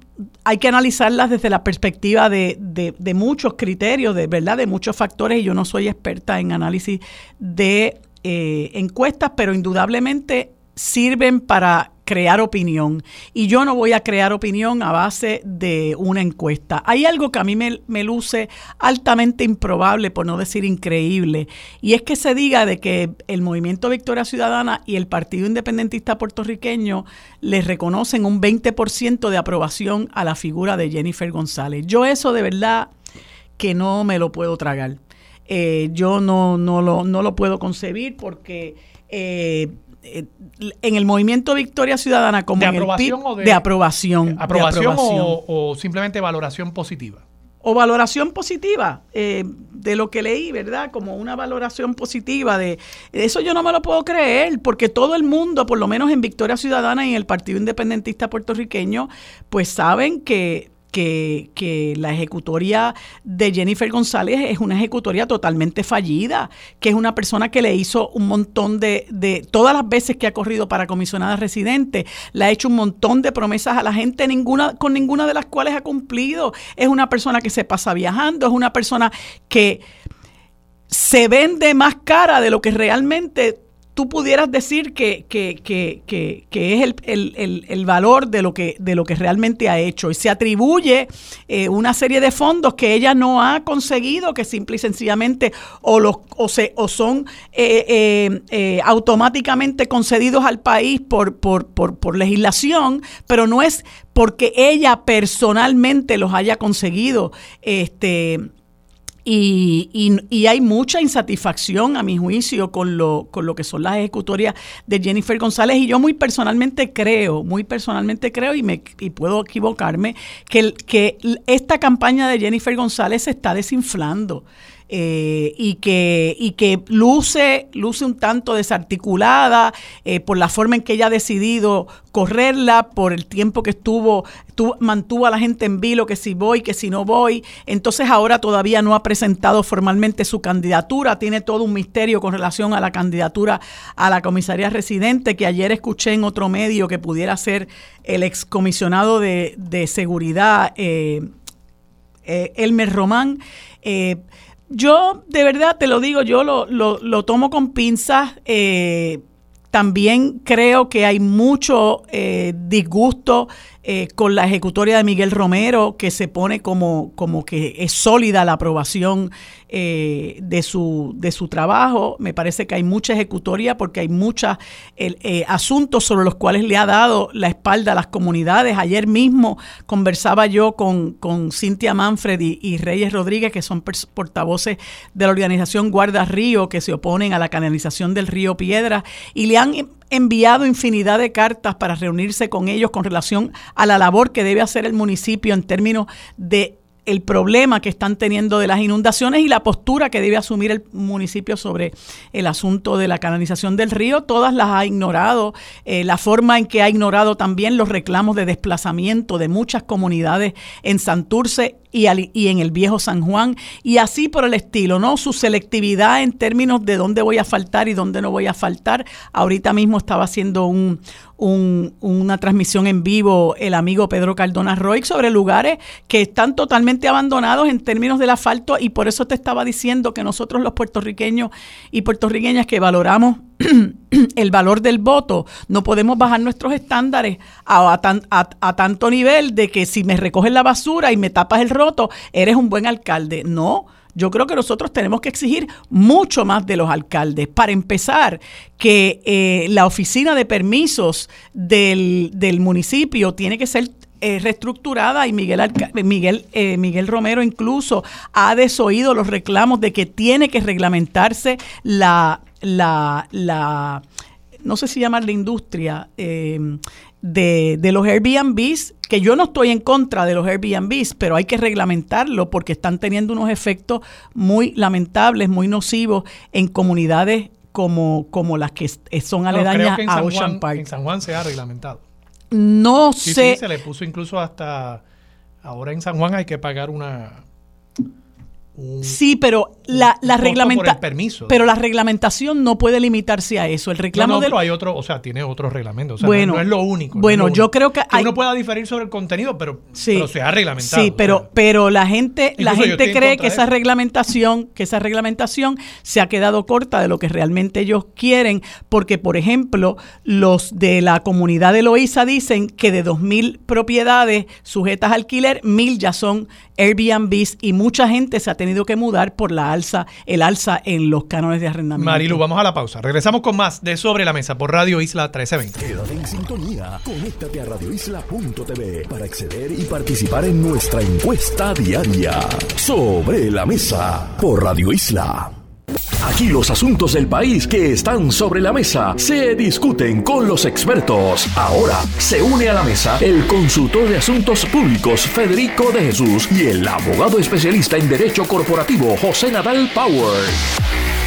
hay que analizarlas desde la perspectiva de, de, muchos criterios, de verdad, de muchos factores. Y yo no soy experta en análisis de encuestas, pero indudablemente sirven para crear opinión. Y yo no voy a crear opinión a base de una encuesta. Hay algo que a mí me, me luce altamente improbable, por no decir increíble, y es que se diga de que el Movimiento Victoria Ciudadana y el Partido Independentista Puertorriqueño les reconocen un 20% de aprobación a la figura de Jennifer González. Yo eso de verdad que no me lo puedo tragar. Eh, yo no, no, lo, no lo puedo concebir porque eh, eh, en el movimiento Victoria Ciudadana como ¿De en el aprobación PIB, o de- de aprobación. de ¿Aprobación, aprobación. O, o simplemente valoración positiva? o valoración positiva eh, de lo que leí, ¿verdad? Como una valoración positiva de eso yo no me lo puedo creer, porque todo el mundo, por lo menos en Victoria Ciudadana y en el Partido Independentista puertorriqueño, pues saben que que, que la ejecutoria de Jennifer González es una ejecutoria totalmente fallida, que es una persona que le hizo un montón de, de todas las veces que ha corrido para comisionada residente, le ha hecho un montón de promesas a la gente, ninguna, con ninguna de las cuales ha cumplido. Es una persona que se pasa viajando, es una persona que se vende más cara de lo que realmente tú pudieras decir que, que, que, que, es el, el, el, el, valor de lo, que, de lo que realmente ha hecho. Y se atribuye eh, una serie de fondos que ella no ha conseguido, que simple y sencillamente o, los, o, se, o son eh, eh, eh, automáticamente concedidos al país por, por, por, por legislación, pero no es porque ella personalmente los haya conseguido. Este, y, y, hay mucha insatisfacción, a mi juicio, con lo, con lo que son las ejecutorias de Jennifer González. Y yo muy personalmente creo, muy personalmente creo, y, me, y puedo equivocarme, que, que esta campaña de Jennifer González se está desinflando. Eh, y, que, y que luce, luce un tanto desarticulada eh, por la forma en que ella ha decidido correrla, por el tiempo que estuvo, mantuvo a la gente en vilo, que si voy, que si no voy. Entonces ahora todavía no ha presentado formalmente su candidatura, tiene todo un misterio con relación a la candidatura a la comisaría residente, que ayer escuché en otro medio que pudiera ser el excomisionado de, de seguridad, eh, Elmer Román. Yo, de verdad, te lo digo, yo lo, lo, lo tomo con pinzas. Eh, también creo que hay mucho eh, disgusto eh, con la ejecutoria de Miguel Romero, que se pone como, como que es sólida la aprobación eh, de, su, de su trabajo. Me parece que hay mucha ejecutoria porque hay muchos eh, asuntos sobre los cuales le ha dado la espalda a las comunidades. Ayer mismo conversaba yo con, con Cintia Manfred y, y Reyes Rodríguez, que son portavoces de la organización Guarda Río, que se oponen a la canalización del río Piedra, y le han enviado infinidad de cartas para reunirse con ellos con relación a la labor que debe hacer el municipio en términos de el problema que están teniendo de las inundaciones y la postura que debe asumir el municipio sobre el asunto de la canalización del río, todas las ha ignorado, eh, la forma en que ha ignorado también los reclamos de desplazamiento de muchas comunidades en Santurce y, en el viejo San Juan, y así por el estilo, ¿no? Su selectividad en términos de dónde voy a faltar y dónde no voy a faltar. Ahorita mismo estaba haciendo un, un, una transmisión en vivo el amigo Pedro Cardona Roy sobre lugares que están totalmente abandonados en términos del asfalto, y por eso te estaba diciendo que nosotros los puertorriqueños y puertorriqueñas que valoramos el valor del voto, no podemos bajar nuestros estándares a, tan, a, tanto nivel de que si me recoges la basura y me tapas el roto, eres un buen alcalde. No, yo creo que nosotros tenemos que exigir mucho más de los alcaldes. Para empezar, que eh, la oficina de permisos del, del municipio tiene que ser eh, reestructurada y Miguel, Miguel, eh, Miguel Romero incluso ha desoído los reclamos de que tiene que reglamentarse la, la, la no sé si llamar la industria eh, de, de, los Airbnbs, que yo no estoy en contra de los Airbnbs, pero hay que reglamentarlo porque están teniendo unos efectos muy lamentables, muy nocivos en comunidades como, como las que son aledañas no, a Ocean Juan, Park. En San Juan se ha reglamentado. No sí, sé. Sí, se le puso incluso hasta ahora en San Juan hay que pagar una sí, pero la, la reglamentación. permiso. Pero la reglamentación no puede limitarse a eso. El reclamo no, no, pero hay otro, o sea, tiene otros reglamentos. O sea, bueno, no, es lo único. Bueno, yo creo que, hay, uno pueda diferir sobre el contenido, pero, pero se ha reglamentado. Sí, pero, pero la gente, la gente cree que esa reglamentación, que esa reglamentación se ha quedado corta de lo que realmente ellos quieren, porque, por ejemplo, los de la comunidad de Loíza dicen que de 2.000 propiedades sujetas a alquiler, 1.000 ya son Airbnbs y mucha gente se ha tenido que mudar por la alza, el alza en los cánones de arrendamiento. Marilu, vamos a la pausa. Regresamos con más de Sobre la Mesa por Radio Isla 1320. Quédate en sintonía. Conéctate a radioisla.tv para acceder y participar en nuestra encuesta diaria. Sobre la Mesa por Radio Isla. Aquí los asuntos del país que están sobre la mesa se discuten con los expertos. Ahora se une a la mesa el consultor de asuntos públicos Federico de Jesús y el abogado especialista en derecho corporativo José Nadal Power.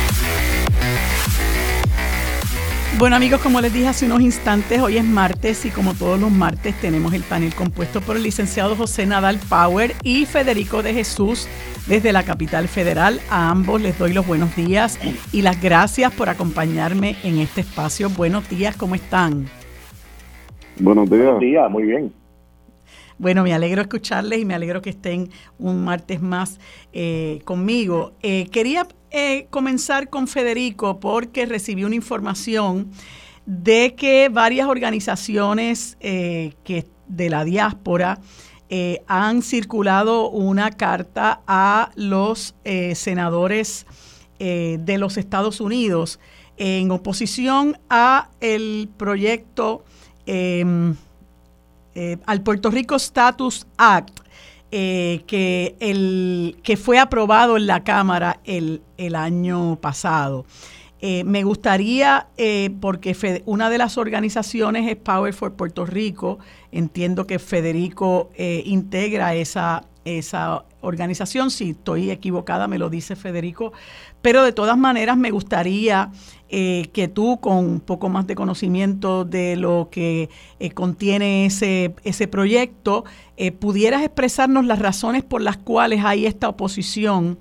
Bueno amigos, como les dije hace unos instantes, hoy es martes y como todos los martes tenemos el panel compuesto por el licenciado José Nadal Power y Federico de Jesús desde la capital federal. A ambos les doy los buenos días y las gracias por acompañarme en este espacio. Buenos días, ¿cómo están? Buenos días. Buenos días, muy bien. Bueno, me alegro escucharles y me alegro que estén un martes más eh, conmigo. Eh, quería eh, comenzar con Federico porque recibí una información de que varias organizaciones que de la diáspora han circulado una carta a los senadores de los Estados Unidos en oposición a el proyecto em, al Puerto Rico Status Act eh, que, el, que fue aprobado en la Cámara el, el año pasado. Eh, me gustaría, eh, porque una de las organizaciones es Power for Puerto Rico, entiendo que Federico integra esa, esa organización, si estoy equivocada me lo dice Federico, pero de todas maneras me gustaría eh, que tú con un poco más de conocimiento de lo que eh, contiene ese, ese proyecto, eh, pudieras expresarnos las razones por las cuales hay esta oposición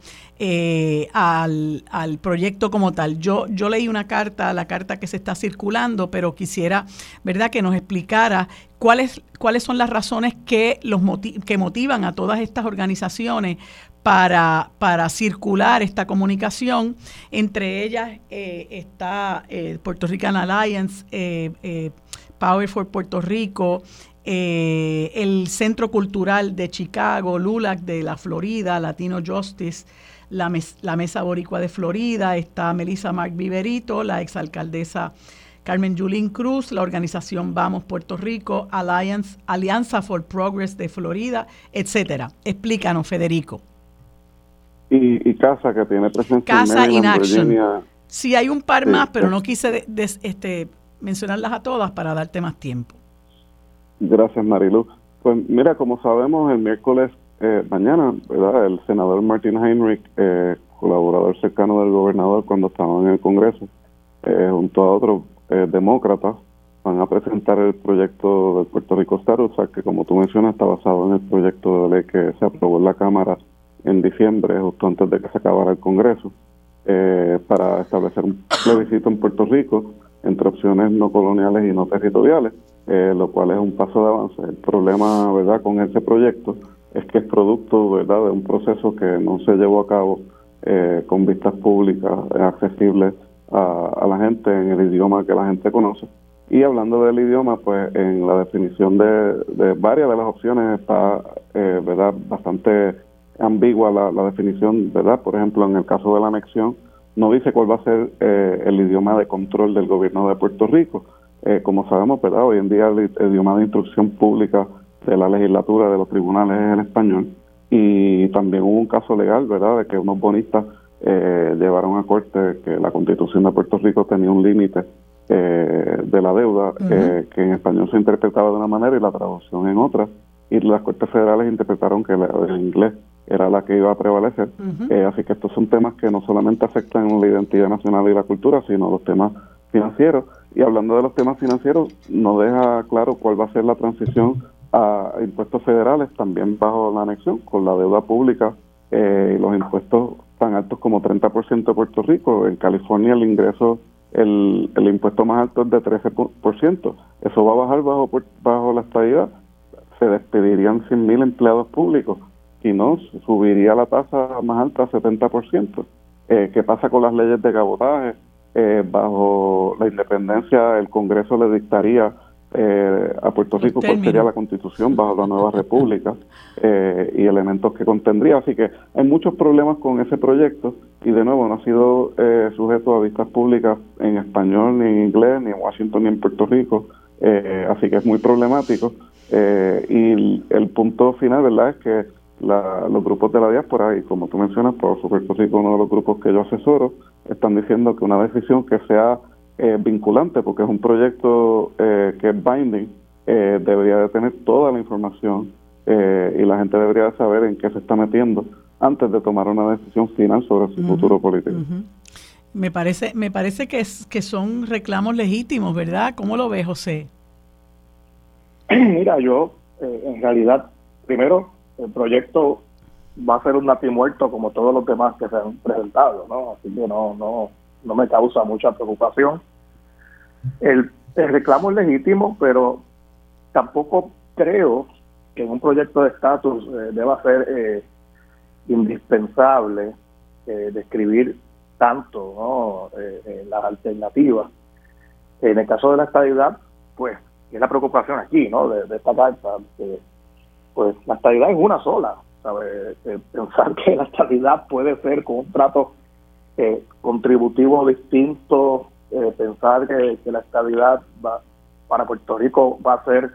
al, al, proyecto como tal. Yo, yo leí una carta, la carta que se está circulando, pero quisiera, ¿verdad?, que nos explicara cuáles, cuáles son las razones que, los que motivan a todas estas organizaciones para, para circular esta comunicación. Entre ellas eh, está eh, Puerto Rican Alliance, eh, Power for Puerto Rico, el Centro Cultural de Chicago, LULAC de la Florida, Latino Justice, la, la Mesa Boricua de Florida, está Melissa Mark Viverito, la exalcaldesa Carmen Yulín Cruz, la organización Vamos Puerto Rico, Alliance, Alianza for Progress de Florida, etcétera. Explícanos, Federico y, Casa, que tiene presencia Casa en Virginia. Sí, hay un par más, pero no quise este, mencionarlas a todas para darte más tiempo. Gracias, Marilu. Pues mira, como sabemos, el miércoles, eh, mañana, ¿verdad? El senador Martin Heinrich, eh, colaborador cercano del gobernador cuando estaba en el Congreso, eh, junto a otros demócratas, van a presentar el proyecto del Puerto Rico Status, que como tú mencionas está basado en el proyecto de ley que se aprobó en la Cámara en diciembre, justo antes de que se acabara el Congreso, eh, para establecer un plebiscito en Puerto Rico entre opciones no coloniales y no territoriales, eh, lo cual es un paso de avance. El problema, ¿verdad?, con ese proyecto es que es producto, ¿verdad?, de un proceso que no se llevó a cabo eh, con vistas públicas accesibles a, la gente en el idioma que la gente conoce. Y hablando del idioma, pues en la definición de, de varias de las opciones está, ¿verdad?, bastante ambigua la, definición, ¿verdad? Por ejemplo, en el caso de la anexión, no dice cuál va a ser eh, el idioma de control del gobierno de Puerto Rico. Eh, como sabemos, ¿verdad? Hoy en día el, idioma de instrucción pública de la legislatura, de los tribunales es el español. Y también hubo un caso legal, ¿verdad?, de que unos bonistas eh, llevaron a corte que la constitución de Puerto Rico tenía un límite de la deuda que en español se interpretaba de una manera y la traducción en otra. Y las cortes federales interpretaron que el inglés era la que iba a prevalecer. Eh, así que estos son temas que no solamente afectan la identidad nacional y la cultura, sino los temas financieros. Y hablando de los temas financieros, no deja claro cuál va a ser la transición a impuestos federales también bajo la anexión, con la deuda pública eh, los impuestos tan altos como 30% de Puerto Rico. En California el ingreso, el, el impuesto más alto es de 13%. Eso va a bajar bajo, bajo la estadidad. Se despedirían 100.000 empleados públicos y no, subiría la tasa más alta a 70%. Eh, ¿Qué pasa con las leyes de cabotaje? Eh, bajo la independencia, el Congreso le dictaría eh, a Puerto Rico cuál sería la constitución bajo la nueva república eh, y elementos que contendría. Así que hay muchos problemas con ese proyecto y de nuevo no ha sido eh, sujeto a vistas públicas en español, ni en inglés, ni en Washington, ni en Puerto Rico. así que es muy problemático. y el, punto final, ¿verdad?, es que los grupos de la diáspora, y como tú mencionas, por Puerto Rico, uno de los grupos que yo asesoro, están diciendo que una decisión que sea eh, vinculante, porque es un proyecto eh, que es binding, eh, debería de tener toda la información y la gente debería saber en qué se está metiendo antes de tomar una decisión final sobre su futuro político. Me parece, me parece que, es, que son reclamos legítimos, ¿verdad? ¿Cómo lo ves, José? Mira, yo en realidad, primero, el proyecto va a ser un muerto como todos los demás que se han presentado, ¿no? Así que no, no, no me causa mucha preocupación. El, reclamo es legítimo, pero tampoco creo que en un proyecto de estatus eh, deba ser eh, indispensable eh, describir tanto ¿no? las alternativas. En el caso de la estabilidad, pues, es la preocupación aquí, ¿no? De, esta carta, pues la estabilidad es una sola, ¿sabes? pensar que la estabilidad puede ser con un trato contributivo distinto eh, pensar que, la estabilidad va, para Puerto Rico va a ser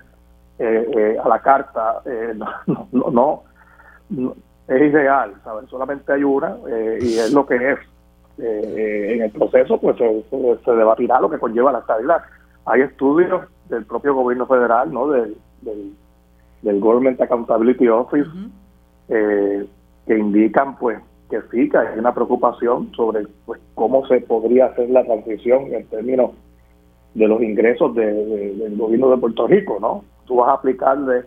eh, eh, a la carta, no, no, no, es irreal, ¿sabes? solamente hay una y es lo que es. en el proceso pues se, debatirá lo que conlleva la estabilidad. Hay estudios del propio gobierno federal, ¿no? del, del, Government Accountability Office, que indican pues que sí, que hay una preocupación sobre pues, cómo se podría hacer la transición en términos de los ingresos del gobierno de Puerto Rico, ¿no? Tú vas a aplicarle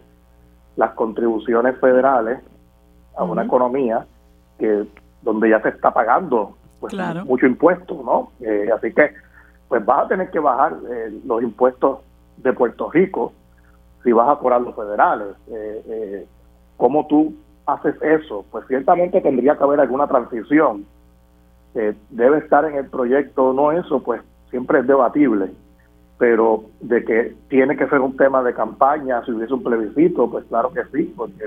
las contribuciones federales a una economía que donde ya se está pagando pues, mucho impuesto, ¿no? Eh, así que pues vas a tener que bajar eh, los impuestos de Puerto Rico si vas a cobrar los federales. Eh, eh, ¿Cómo tú haces eso, pues ciertamente tendría que haber alguna transición. debe estar en el proyecto o no eso, pues siempre es debatible. Pero de que tiene que ser un tema de campaña, si hubiese un plebiscito, pues claro que sí, porque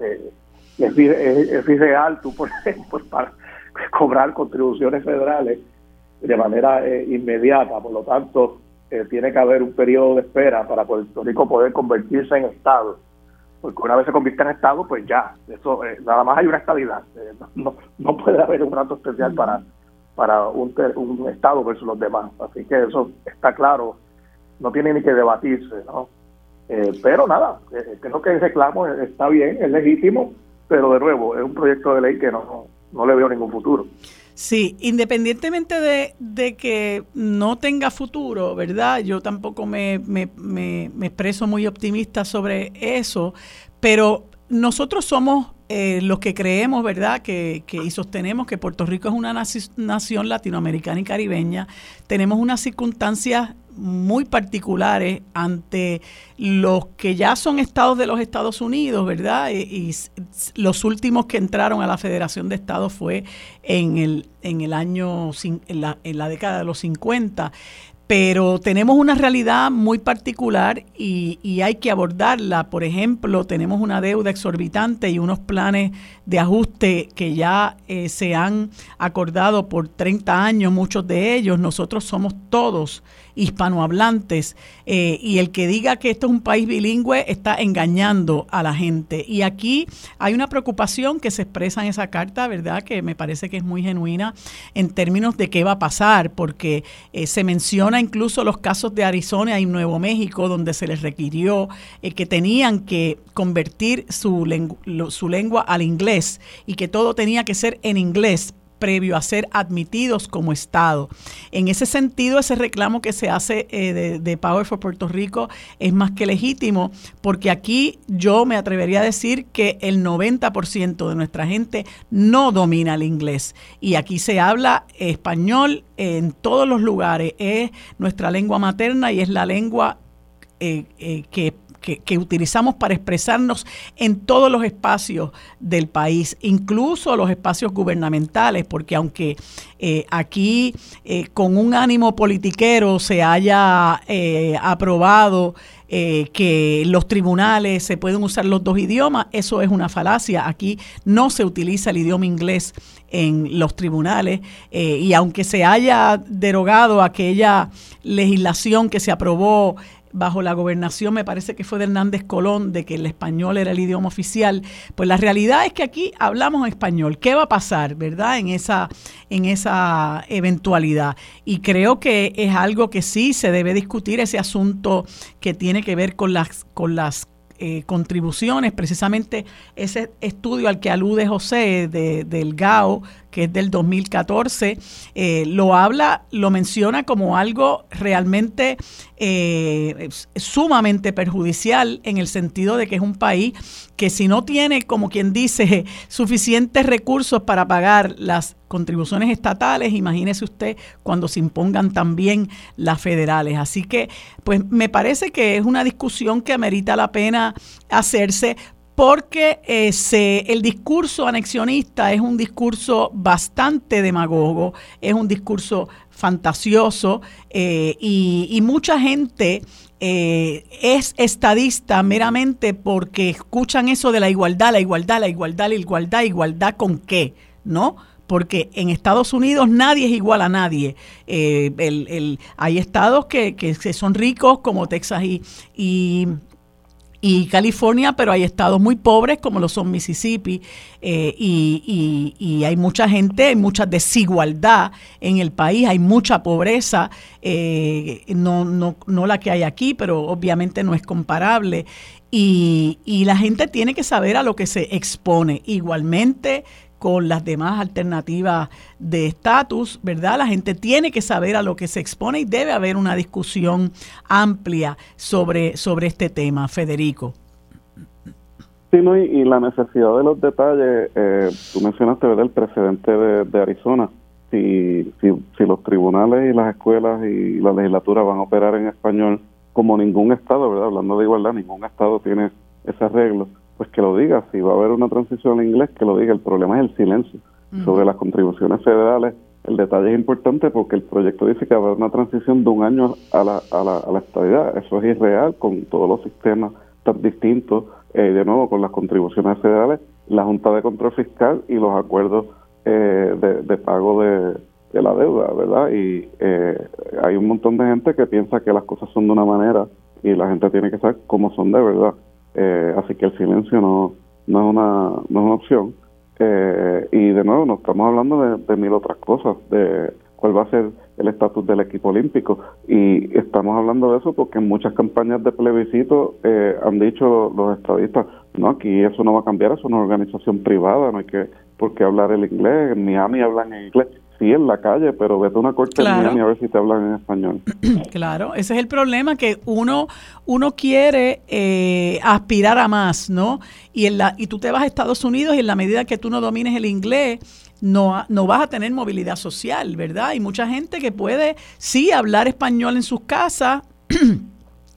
eh, es, es, irreal tú, por ejemplo, para cobrar contribuciones federales de manera eh, inmediata. Por lo tanto, eh, tiene que haber un periodo de espera para Puerto Rico poder convertirse en Estado porque una vez se convierte en Estado, pues ya, eso eh, nada más hay una estabilidad. Eh, no, no puede haber un rato especial para, para un, un Estado versus los demás. Así que eso está claro, no tiene ni que debatirse, ¿no? Eh, pero nada, creo que el reclamo está bien, es legítimo, pero de nuevo, es un proyecto de ley que no, no le veo ningún futuro. Sí, independientemente de, que no tenga futuro, ¿verdad? Yo tampoco me, me, me, expreso muy optimista sobre eso, pero nosotros somos eh, los que creemos, ¿verdad? Que, que, y sostenemos que Puerto Rico es una nación latinoamericana y caribeña. Tenemos unas circunstancias muy particulares ante los que ya son estados de los Estados Unidos, ¿verdad? Y, los últimos que entraron a la Federación de Estados fue en el, en el año, en la, en la década de los 50 pero tenemos una realidad muy particular y, hay que abordarla. Por ejemplo, tenemos una deuda exorbitante y unos planes de ajuste que ya eh, se han acordado por 30 años, muchos de ellos. Nosotros somos todos hispanohablantes eh, y el que diga que esto es un país bilingüe está engañando a la gente. Y aquí hay una preocupación que se expresa en esa carta, ¿verdad? Que me parece que es muy genuina en términos de qué va a pasar, porque eh, se menciona incluso los casos de Arizona y Nuevo México, donde se les requirió eh, que tenían que convertir su, su lengua al inglés y que todo tenía que ser en inglés previo a ser admitidos como Estado. En ese sentido, ese reclamo que se hace eh, de, Power for Puerto Rico es más que legítimo, porque aquí yo me atrevería a decir que el 90% de nuestra gente no domina el inglés. Y aquí se habla español en todos los lugares. Es nuestra lengua materna y es la lengua eh, eh, que que, utilizamos para expresarnos en todos los espacios del país, incluso los espacios gubernamentales, porque aunque eh, aquí eh, con un ánimo politiquero se haya eh, aprobado que los tribunales se pueden usar los dos idiomas, eso es una falacia. Aquí no se utiliza el idioma inglés en los tribunales y aunque se haya derogado aquella legislación que se aprobó bajo la gobernación, me parece que fue de Hernández Colón, de que el español era el idioma oficial, pues la realidad es que aquí hablamos español. ¿Qué va a pasar, verdad, en esa, en esa eventualidad? Y creo que es algo que sí se debe discutir, ese asunto que tiene que ver con las, con las eh, contribuciones, precisamente ese estudio al que alude José de, del GAO, que es del 2014, eh, lo habla, lo menciona como algo realmente eh, sumamente perjudicial en el sentido de que es un país que si no tiene, como quien dice, suficientes recursos para pagar las contribuciones estatales, imagínese usted cuando se impongan también las federales. Así que, pues me parece que es una discusión que amerita la pena hacerse porque eh, el discurso anexionista es un discurso bastante demagogo, es un discurso fantasioso eh, y, mucha gente eh, es estadista meramente porque escuchan eso de la igualdad, la igualdad, la igualdad, la igualdad, igualdad con qué, ¿no? porque en Estados Unidos nadie es igual a nadie. hay estados que, son ricos como Texas y California, pero hay estados muy pobres como lo son Mississippi eh, y, hay mucha gente, hay mucha desigualdad en el país, hay mucha pobreza, eh, no, no, no la que hay aquí, pero obviamente no es comparable. Y, y la gente tiene que saber a lo que se expone. Igualmente, con las demás alternativas de estatus, ¿verdad? La gente tiene que saber a lo que se expone y debe haber una discusión amplia sobre, sobre este tema, Federico. Sí, no, y, la necesidad de los detalles, eh, tú mencionaste ¿verdad? el precedente de, Arizona. Si, si, si los tribunales y las escuelas y la legislatura van a operar en español, como ningún estado, ¿verdad? Hablando de igualdad, ningún estado tiene ese arreglo pues que lo diga. Si va a haber una transición al inglés, que lo diga. El problema es el silencio. Sobre las contribuciones federales, el detalle es importante porque el proyecto dice que va a haber una transición de un año a la, a la, a la estabilidad. Eso es irreal con todos los sistemas tan distintos. Eh, de nuevo, con las contribuciones federales, la Junta de Control Fiscal y los acuerdos eh, de, pago de, de, la deuda, ¿verdad? Y eh, hay un montón de gente que piensa que las cosas son de una manera y la gente tiene que saber cómo son de verdad. Eh, así que el silencio no, no, es, una, no es una opción. Eh, y de nuevo, no estamos hablando de, mil otras cosas, de cuál va a ser el estatus del equipo olímpico. Y estamos hablando de eso porque en muchas campañas de plebiscito eh, han dicho los estadistas, no, aquí eso no va a cambiar, es una organización privada, no hay que por qué hablar el inglés, en Miami hablan en inglés sí en la calle, pero vete a una corte a ver si te hablan en español. Claro, ese es el problema que uno uno quiere eh, aspirar a más, ¿no? Y en la y tú te vas a Estados Unidos y en la medida que tú no domines el inglés no, no vas a tener movilidad social, ¿verdad? Hay mucha gente que puede sí hablar español en sus casas.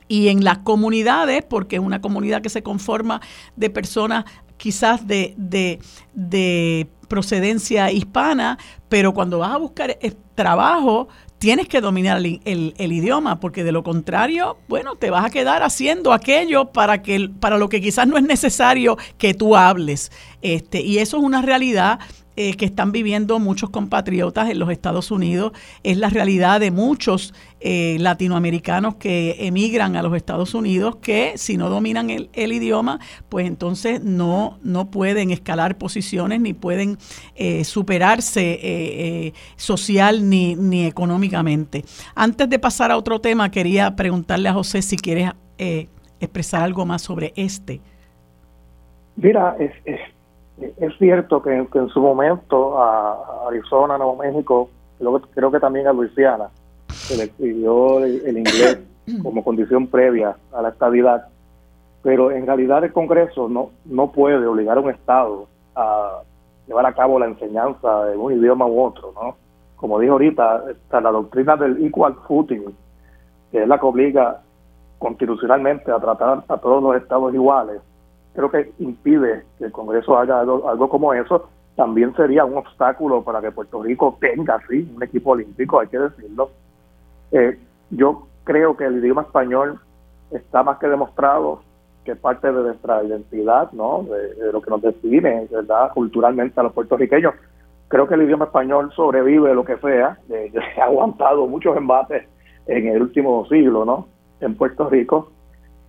y en las comunidades, porque es una comunidad que se conforma de personas quizás de, de, de procedencia hispana, pero cuando vas a buscar trabajo, tienes que dominar el, idioma, porque de lo contrario, bueno, te vas a quedar haciendo aquello para, que, para lo que quizás no es necesario que tú hables. Este, y eso es una realidad eh, que están viviendo muchos compatriotas en los Estados Unidos, es la realidad de muchos eh, latinoamericanos que emigran a los Estados Unidos, que si no dominan el, idioma, pues entonces no, no pueden escalar posiciones ni pueden eh, superarse social ni, ni económicamente. Antes de pasar a otro tema, quería preguntarle a José si quieres expresar algo más sobre este. Mira, es cierto que, en su momento a Arizona, Nuevo México, creo, creo que también a Luisiana, se le pidió el, inglés como condición previa a la estabilidad, pero en realidad el Congreso no, no puede obligar a un Estado a llevar a cabo la enseñanza de un idioma u otro, ¿no? Como dijo ahorita, está la doctrina del equal footing, que es la que obliga constitucionalmente a tratar a todos los estados iguales, creo que impide que el Congreso haga algo, como eso, también sería un obstáculo para que Puerto Rico tenga, sí, un equipo olímpico, hay que decirlo. Eh, yo creo que el idioma español está más que demostrado que es parte de nuestra identidad, ¿no? De, lo que nos define, ¿verdad? Culturalmente a los puertorriqueños. Creo que el idioma español sobrevive lo que sea, ha aguantado muchos embates en el último siglo, ¿no? En Puerto Rico,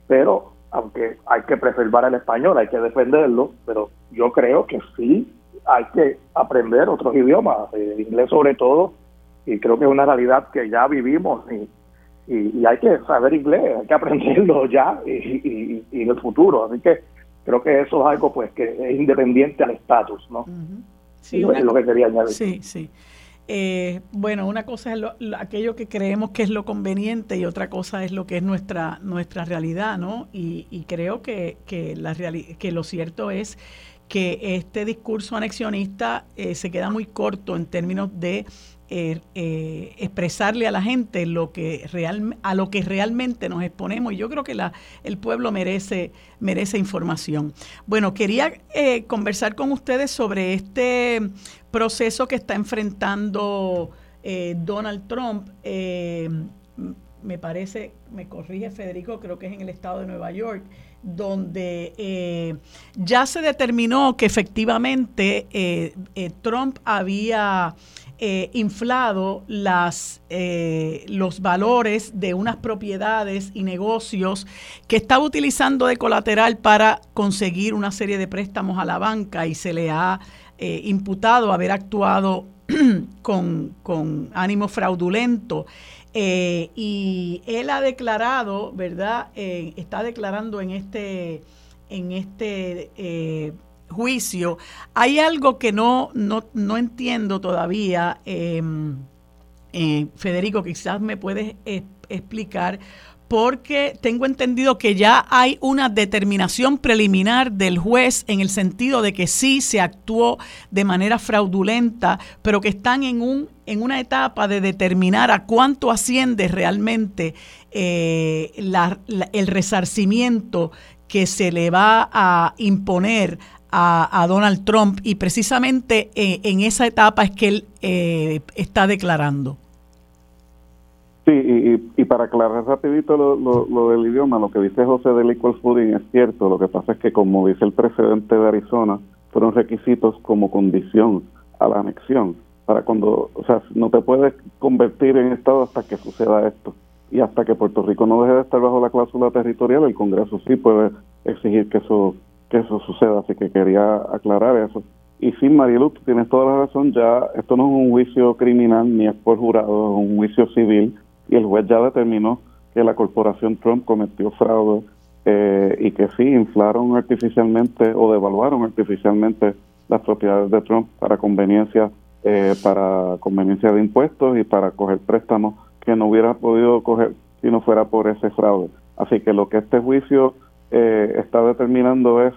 pero aunque hay que preservar el español, hay que defenderlo, pero yo creo que sí hay que aprender otros idiomas, el inglés sobre todo, y creo que es una realidad que ya vivimos y, y, hay que saber inglés, hay que aprenderlo ya y, en el futuro, así que creo que eso es algo pues que es independiente al estatus, ¿no? Sí, es lo que quería añadir. Sí, sí. Eh, bueno, una cosa es aquello que creemos que es lo conveniente y otra cosa es lo que es nuestra, nuestra realidad, ¿no? Y, creo que, que, la que lo cierto es que este discurso anexionista eh, se queda muy corto en términos de eh, expresarle a la gente lo que real, a lo que realmente nos exponemos y yo creo que el pueblo merece, merece información. Bueno, quería conversar con ustedes sobre este proceso que está enfrentando eh, Donald Trump, eh, me parece, me corrige Federico, creo que es en el estado de Nueva York, donde eh, ya se determinó que efectivamente Trump había inflado las, los valores de unas propiedades y negocios que estaba utilizando de colateral para conseguir una serie de préstamos a la banca y se le ha eh, imputado haber actuado con, ánimo fraudulento. Eh, y él ha declarado, ¿verdad? Eh, está declarando en este, en este juicio. Hay algo que no, no, no entiendo todavía, em, Federico, quizás me puedes explicar porque tengo entendido que ya hay una determinación preliminar del juez en el sentido de que sí se actuó de manera fraudulenta, pero que están en un en una etapa de determinar a cuánto asciende realmente eh, el resarcimiento que se le va a imponer a, Donald Trump y precisamente eh, en esa etapa es que él eh, está declarando. Sí, y, y, para aclarar rapidito lo, lo, del idioma, lo que dice José del Equal Fooding es cierto, lo que pasa es que como dice el presidente de Arizona, fueron requisitos como condición a la anexión, para cuando, o sea, no te puedes convertir en Estado hasta que suceda esto. Y hasta que Puerto Rico no deje de estar bajo la cláusula territorial, el Congreso sí puede exigir que eso eso suceda, así que quería aclarar eso. Y sí, Marilu, tienes toda la razón, ya esto no es un juicio criminal ni es por jurado, es un juicio civil y el juez ya determinó que la corporación Trump cometió fraude eh, y que sí inflaron artificialmente o devaluaron artificialmente las propiedades de Trump para conveniencia eh, para conveniencia de impuestos y para coger préstamos que no hubiera podido coger si no fuera por ese fraude. Así que lo que este juicio eh, está determinando es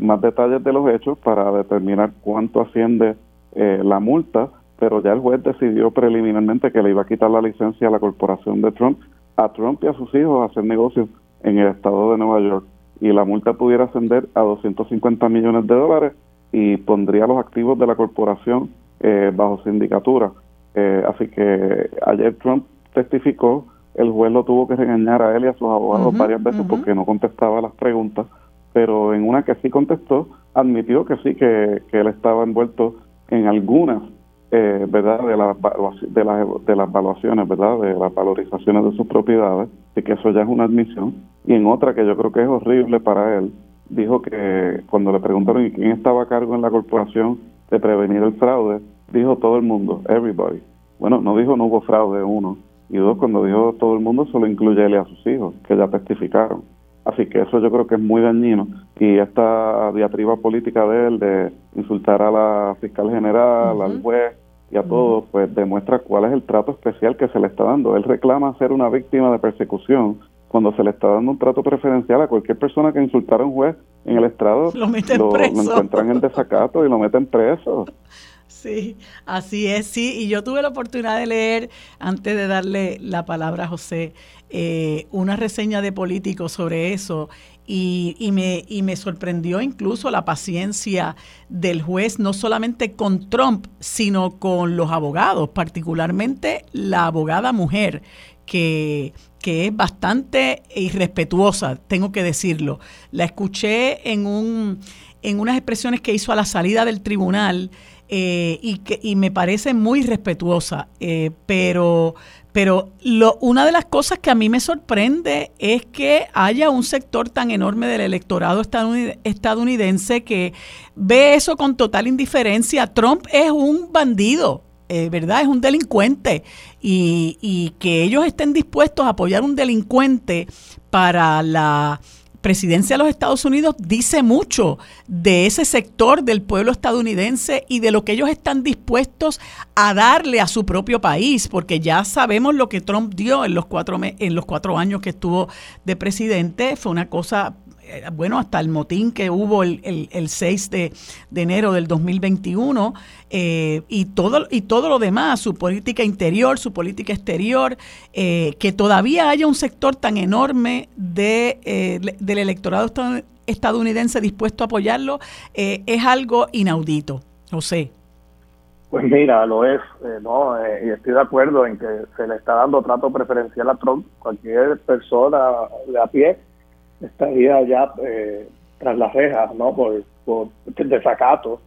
más detalles de los hechos para determinar cuánto asciende la multa pero ya el juez decidió preliminarmente que le iba a quitar la licencia a la corporación de Trump, a Trump y a sus hijos a hacer negocios en el estado de Nueva York. Y la multa pudiera ascender a 250 millones de dólares y pondría los activos de la corporación eh, bajo sindicatura. Eh, así que ayer Trump testificó, el juez lo tuvo que regañar a él y a sus abogados varias veces porque no contestaba las preguntas, pero en una que sí contestó, admitió que sí, que, que él estaba envuelto en algunas eh, verdad de, la, de, la, de las valuaciones verdad de las valorizaciones de sus propiedades y que eso ya es una admisión. Y en otra que yo creo que es horrible para él dijo que cuando le preguntaron quién estaba a cargo en la corporación de prevenir el fraude dijo todo el mundo everybody bueno no dijo no hubo fraude uno. Y dos cuando dijo todo el mundo solo incluye él y a sus hijos que ya testificaron así que eso yo creo que es muy dañino y esta diatriba política de él de insultar a la fiscal general, al juez y a todos, pues demuestra cuál es el trato especial que se le está dando. Él reclama ser una víctima de persecución cuando se le está dando un trato preferencial a cualquier persona que insultara a un juez en el estrado, lo, meten lo, encuentran en desacato y lo meten preso. Sí, así es, sí. Y yo tuve la oportunidad de leer, antes de darle la palabra a José, eh, una reseña de políticos sobre eso y, y, me, y me sorprendió incluso la paciencia del juez, no solamente con Trump, sino con los abogados, particularmente la abogada mujer, que, que es bastante irrespetuosa, tengo que decirlo. La escuché en, un, en unas expresiones que hizo a la salida del tribunal eh, y, que, y me parece muy respetuosa, eh, pero, pero lo, una de las cosas que a mí me sorprende es que haya un sector tan enorme del electorado estadounidense que ve eso con total indiferencia. Trump es un bandido, eh, ¿verdad? Es un delincuente y, y que ellos estén dispuestos a apoyar un delincuente para la presidencia de los Estados Unidos dice mucho de ese sector del pueblo estadounidense y de lo que ellos están dispuestos a darle a su propio país, porque ya sabemos lo que Trump dio en los cuatro, en los cuatro años que estuvo de presidente, fue una cosa bueno, hasta el motín que hubo el, el, 6 de, enero del 2021 eh, y, todo, y todo lo demás, su política interior, su política exterior, eh, que todavía haya un sector tan enorme de, del electorado estadounidense dispuesto a apoyarlo, es algo inaudito. José. Pues mira, lo es, ¿no? y estoy de acuerdo en que se le está dando trato preferencial a Trump. Cualquier persona de a pie estaría ya eh, tras las rejas, ¿no? Por, por desacato,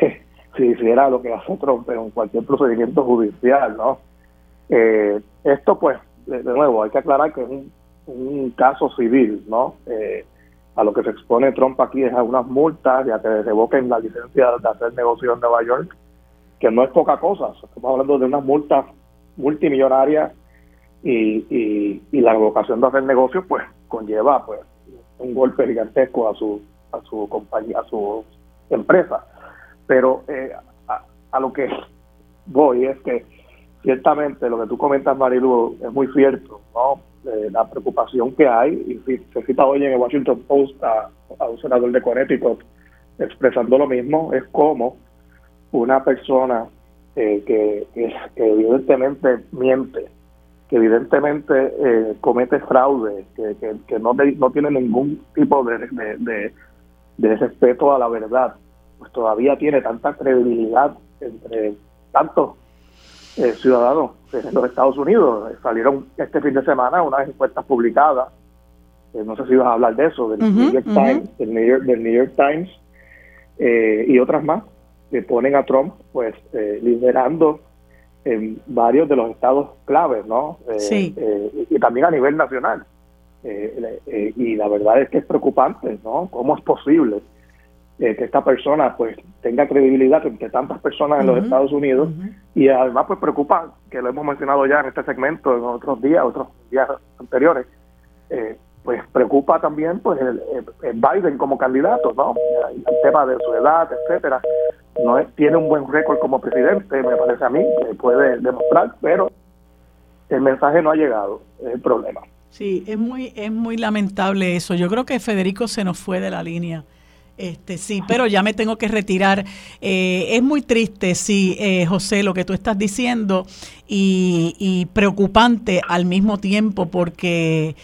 si hiciera lo que hace Trump en cualquier procedimiento judicial, ¿no? Eh, esto, pues, de, nuevo, hay que aclarar que es un, un caso civil, ¿no? Eh, a lo que se expone Trump aquí es a unas multas y a que revoquen la licencia de hacer negocio en Nueva York, que no es poca cosa. Estamos hablando de unas multas multimillonarias y, y, y la revocación de hacer negocio, pues, conlleva, pues, un golpe gigantesco a su a su compañía, a su empresa. Pero eh, a, lo que voy es que ciertamente lo que tú comentas, Marilu, es muy cierto, ¿no? Eh, la preocupación que hay, y se cita hoy en el Washington Post a, un senador de Connecticut expresando lo mismo, es como una persona eh, que, que, evidentemente miente que evidentemente eh, comete fraude, que, que, no, no tiene ningún tipo de, de, respeto a la verdad, pues todavía tiene tanta credibilidad entre tantos eh, ciudadanos en los Estados Unidos. Salieron este fin de semana unas encuestas publicadas, eh, no sé si ibas a hablar de eso, del New York Times, del New York, Times y otras más, que ponen a Trump pues liderando en varios de los estados claves, ¿no? Eh, eh, y también a nivel nacional. Eh, y la verdad es que es preocupante, ¿no? ¿Cómo es posible que esta persona pues tenga credibilidad entre tantas personas en los Estados Unidos? Y además pues preocupa, que lo hemos mencionado ya en este segmento, en otros días, otros días anteriores, pues preocupa también pues el, Biden como candidato, ¿no? El tema de su edad, etcétera no tiene un buen récord como presidente, me parece a mí, puede demostrar, pero el mensaje no ha llegado, es el problema. Sí, es muy, es muy lamentable eso. Yo creo que Federico se nos fue de la línea. Este, sí, pero ya me tengo que retirar. Eh, es muy triste, sí, eh, José, lo que tú estás diciendo y preocupante al mismo tiempo porque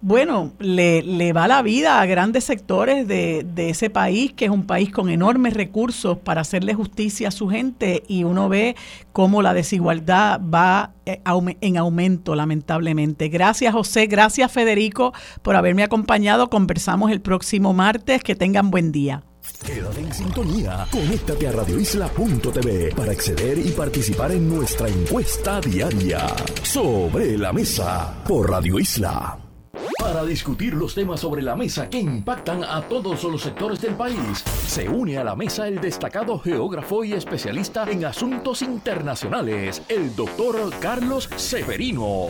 bueno, le, le, va la vida a grandes sectores de, de, ese país, que es un país con enormes recursos para hacerle justicia a su gente y uno ve cómo la desigualdad va eh, en aumento, lamentablemente. Gracias, José. Gracias, Federico, por haberme acompañado. Conversamos el próximo martes. Que tengan buen día. Quédate en sintonía. Conéctate a radioisla.tv para acceder y participar en nuestra encuesta diaria. Sobre la mesa por Radio Isla. Para discutir los temas sobre la mesa que impactan a todos los sectores del país, se une a la mesa el destacado geógrafo y especialista en asuntos internacionales, el doctor Carlos Severino.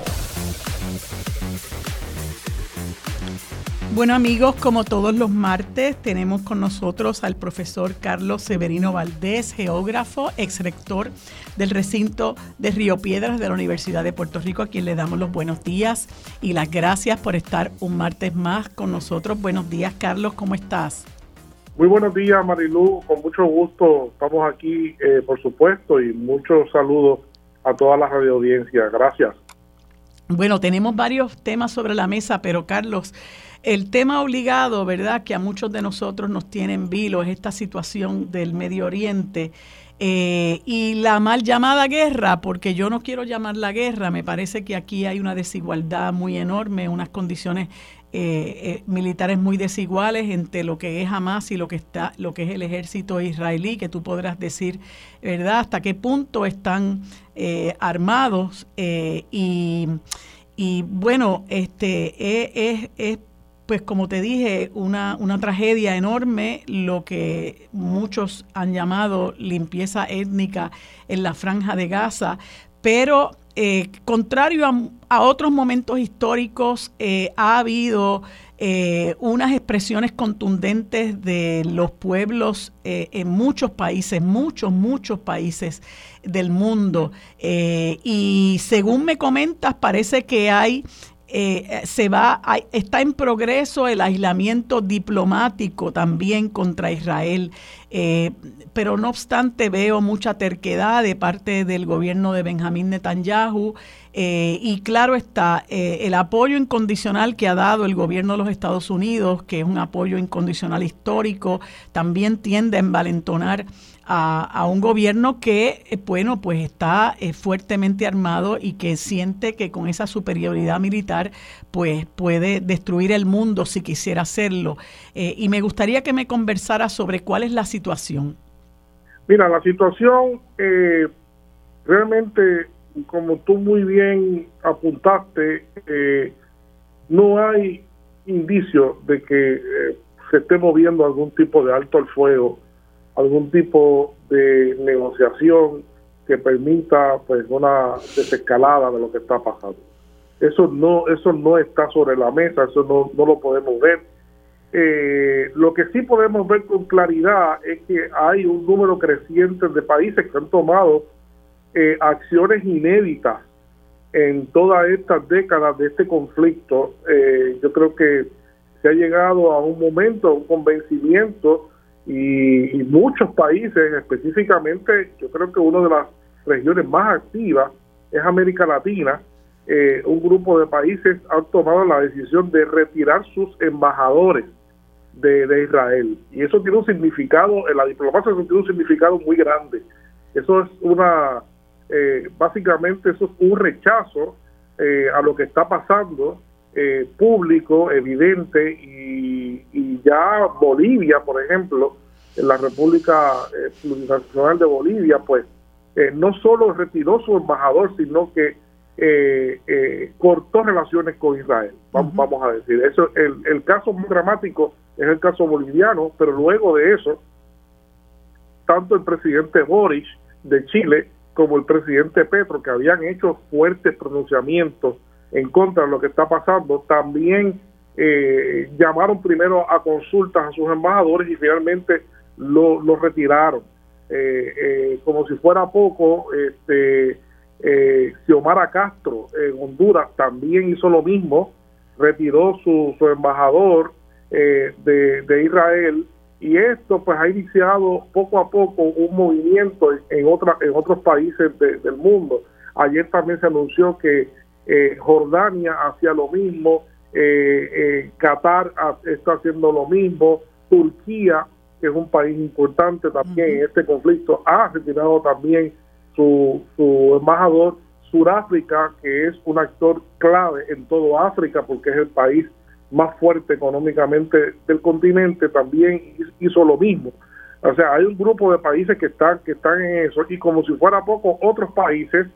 Bueno amigos, como todos los martes, tenemos con nosotros al profesor Carlos Severino Valdés, geógrafo, ex rector del recinto de Río Piedras de la Universidad de Puerto Rico, a quien le damos los buenos días y las gracias por estar un martes más con nosotros. Buenos días Carlos, ¿cómo estás? Muy buenos días Marilu, con mucho gusto estamos aquí, eh, por supuesto, y muchos saludos a toda la radio audiencia. Gracias. Bueno, tenemos varios temas sobre la mesa, pero Carlos, el tema obligado, ¿verdad?, que a muchos de nosotros nos tiene en vilo es esta situación del Medio Oriente. Eh, y la mal llamada guerra, porque yo no quiero llamar la guerra, me parece que aquí hay una desigualdad muy enorme, unas condiciones eh, eh, militares muy desiguales entre lo que es Hamas y lo que está, lo que es el ejército israelí, que tú podrás decir, ¿verdad?, hasta qué punto están armados y, y, bueno, este es, es pues como te dije, una, una, tragedia enorme, lo que muchos han llamado limpieza étnica en la franja de Gaza, pero eh, contrario a, otros momentos históricos, eh, ha habido eh, unas expresiones contundentes de los pueblos en muchos países, muchos, muchos países del mundo. y según me comentas, parece que hay eh, se va, está en progreso el aislamiento diplomático también contra Israel, eh, pero no obstante veo mucha terquedad de parte del gobierno de Benjamín Netanyahu eh, y claro está, el apoyo incondicional que ha dado el gobierno de los Estados Unidos, que es un apoyo incondicional histórico, también tiende a envalentonar a, un gobierno que, eh, bueno, pues está eh, fuertemente armado y que siente que con esa superioridad militar, pues puede destruir el mundo si quisiera hacerlo. Eh, y me gustaría que me conversara sobre cuál es la situación. Mira, la situación realmente, como tú muy bien apuntaste, no hay indicio de que se esté moviendo algún tipo de alto al fuego algún tipo de negociación que permita pues una desescalada de lo que está pasando. Eso no, eso no está sobre la mesa, eso no, no lo podemos ver. Eh, lo que sí podemos ver con claridad es que hay un número creciente de países que han tomado eh, acciones inéditas en todas estas décadas de este conflicto. Eh, yo creo que se ha llegado a un momento, a un convencimiento y, muchos países, específicamente, yo creo que una de las regiones más activas es América Latina. Eh, un grupo de países han tomado la decisión de retirar sus embajadores de, Israel. Y eso tiene un significado, en la diplomacia tiene un significado muy grande. Eso es una, eh, básicamente eso es un rechazo eh, a lo que está pasando eh, público, evidente, y, ya Bolivia, por ejemplo, la República eh, Plurinacional de Bolivia, pues eh, no solo retiró su embajador, sino que cortó relaciones con Israel, vamos, a decir. Eso, el, el caso muy dramático es el caso boliviano, pero luego de eso, tanto el presidente Boris de Chile como el presidente Petro, que habían hecho fuertes pronunciamientos en contra de lo que está pasando, también eh, llamaron primero a consultas a sus embajadores y finalmente lo, retiraron. Eh, eh, como si fuera poco, este, Xiomara Castro en Honduras también hizo lo mismo, retiró su, su embajador de, de, Israel y esto pues ha iniciado poco a poco un movimiento en, en, en otros países del mundo. Ayer también se anunció que eh, Jordania hacía lo mismo, eh, eh, Qatar está haciendo lo mismo, Turquía, que es un país importante también en este conflicto, ha retirado también su, su embajador, Sudáfrica, que es un actor clave en todo África porque es el país más fuerte económicamente del continente, también hizo lo mismo. O sea, hay un grupo de países que están que están en eso y como si fuera poco otros países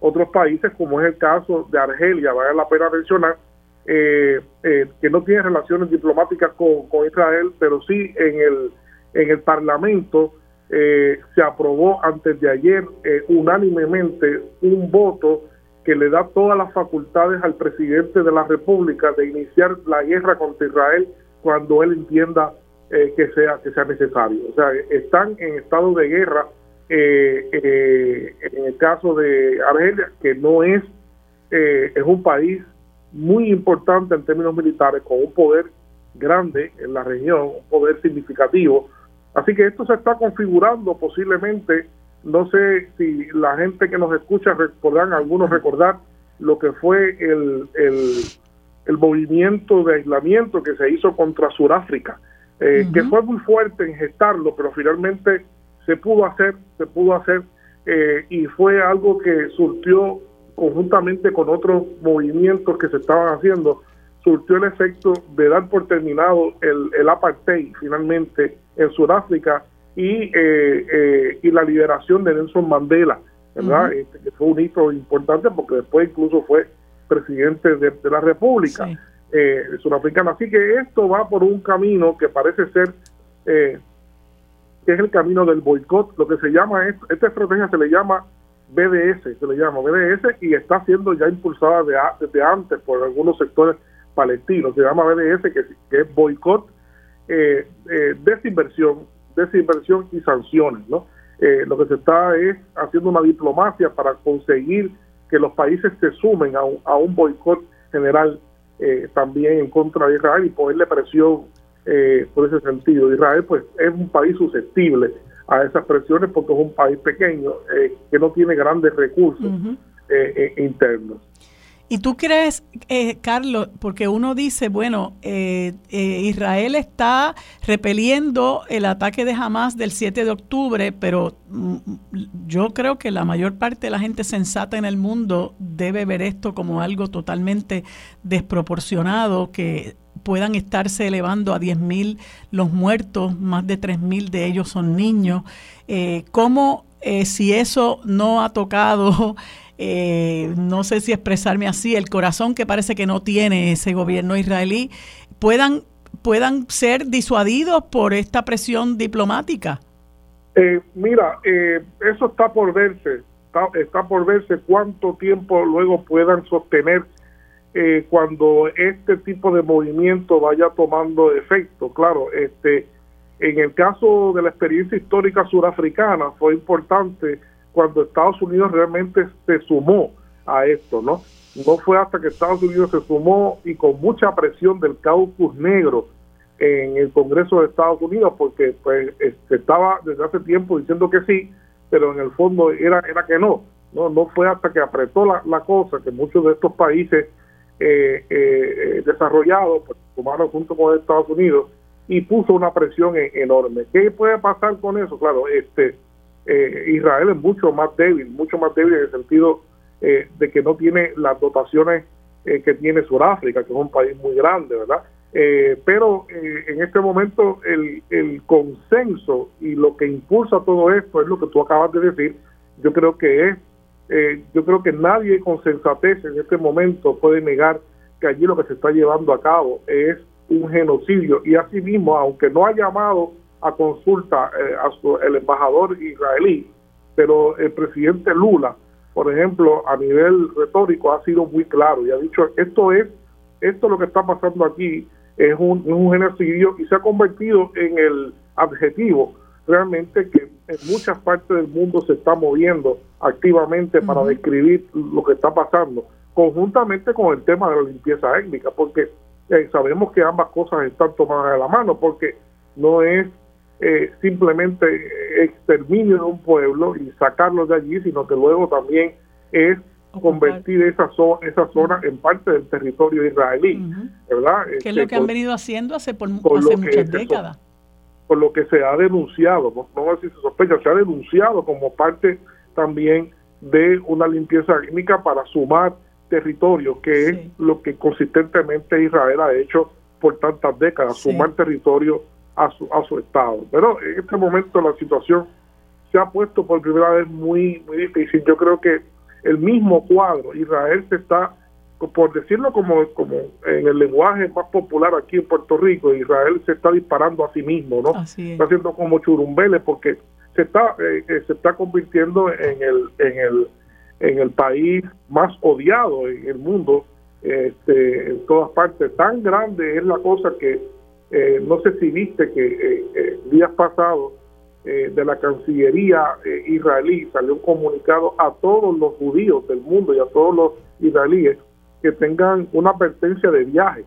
otros países, como es el caso de Argelia, vale la pena mencionar, eh, eh, que no tiene relaciones diplomáticas con, Israel, pero sí en el, en el Parlamento eh, se aprobó antes de ayer unánimemente un voto que que le da todas las facultades al presidente de la República de iniciar la guerra contra Israel cuando él entienda eh, que sea que sea necesario. O sea, están en estado de guerra eh, eh, en el caso de Argelia, que no es es un país muy importante en términos militares, con un poder grande en la región, un poder significativo. Así que esto se está configurando posiblemente, no sé si la gente que nos escucha podrán algunos recordar lo que fue el, el, movimiento de aislamiento que se hizo contra Sudáfrica, eh, que fue muy fuerte en gestarlo, pero finalmente se pudo hacer, se pudo hacer eh, y fue algo que surtió conjuntamente con otros movimientos que se estaban haciendo, surtió el efecto de dar por terminado el, el apartheid finalmente en Sudáfrica y, eh, eh, y la liberación de Nelson Mandela, ¿verdad? Este, que fue un hito importante porque después incluso fue presidente de, la República eh, Sudafricana. Así que esto va por un camino que parece ser que es el camino del boicot, lo que se llama, esta estrategia se le llama BDS, se le llama BDS y está siendo ya impulsada de, desde antes por algunos sectores palestinos, se llama BDS, que, es boicot, eh, eh, desinversión, desinversión y sanciones, ¿no? Eh, lo que se está es haciendo una diplomacia para conseguir que los países se sumen a un, a un boicot general también en contra de Israel y ponerle presión por ese sentido. Israel pues es un país susceptible a esas presiones porque es un país pequeño eh, que no tiene grandes recursos eh, eh, internos. ¿Y tú crees, Carlos, porque uno dice, bueno, Israel está repeliendo el ataque de Hamas del 7 de octubre, pero mm, yo creo que la mayor parte de la gente sensata en el mundo debe ver esto como algo totalmente desproporcionado, que puedan estarse elevando a 10.000 los muertos, más de 3.000 de ellos son niños. Eh, ¿Cómo, eh, si eso no ha tocado, eh, no sé si expresarme así, el corazón que parece que no tiene ese gobierno israelí, puedan, puedan ser disuadidos por esta presión diplomática? mira, eso está por verse, está por verse cuánto tiempo luego puedan sostener eh, cuando este tipo de movimiento vaya tomando efecto. Claro, este, en el caso de la experiencia histórica surafricana fue importante cuando Estados Unidos realmente se sumó a esto, ¿no? No fue hasta que Estados Unidos se sumó y con mucha presión del caucus negro en el Congreso de Estados Unidos, porque pues este, estaba desde hace tiempo diciendo que sí, pero en el fondo era, era que no. No, no fue hasta que apretó la, la cosa que muchos de estos países eh, eh, desarrollado, pues, tomaron junto con Estados Unidos y puso una presión e-, enorme. ¿Qué puede pasar con eso? Claro, este eh, Israel es mucho más débil, mucho más débil en el sentido eh, de que no tiene las dotaciones que tiene Sudáfrica, que es un país muy grande, ¿verdad? pero en este momento el, el consenso y lo que impulsa todo esto es lo que tú acabas de decir, yo creo que es eh, yo creo que nadie con sensatez en este momento puede negar que allí lo que se está llevando a cabo es un genocidio y asimismo, aunque no ha llamado a consulta eh, a su, el embajador israelí, pero el presidente Lula, por ejemplo, a nivel retórico ha sido muy claro y ha dicho esto es esto lo que está pasando aquí es un, un genocidio y se ha convertido en el adjetivo realmente que en muchas partes del mundo se está moviendo activamente para describir lo que está pasando, conjuntamente con el tema de la limpieza étnica, porque eh, sabemos que ambas cosas están tomadas de la mano, porque no es eh, simplemente exterminio de un pueblo y sacarlo de allí, sino que luego también es convertir esa, zona, esa zona en parte del territorio israelí, ¿verdad? Que es lo que han este, venido haciendo hace, por, hace muchas décadas por lo que se ha denunciado, no, no si se sospecha, se ha denunciado como parte también de una limpieza étnica para sumar territorio, que es lo que consistentemente Israel ha hecho por tantas décadas, sumar territorio a su, a su Estado. Pero en este momento la situación se ha puesto por primera vez muy, muy difícil. Yo creo que el mismo cuadro, Israel se está por decirlo como, como en el lenguaje más popular aquí en Puerto Rico, Israel se está disparando a sí mismo, ¿no? Está haciendo como churumbeles porque se está eh, eh, se está convirtiendo en el en el en el país más odiado en el mundo, este, en todas partes. Tan grande es la cosa que eh, no sé si viste que eh, eh, días pasados de la Cancillería israelí salió un comunicado a todos los judíos del mundo y a todos los israelíes que tengan una advertencia de viaje,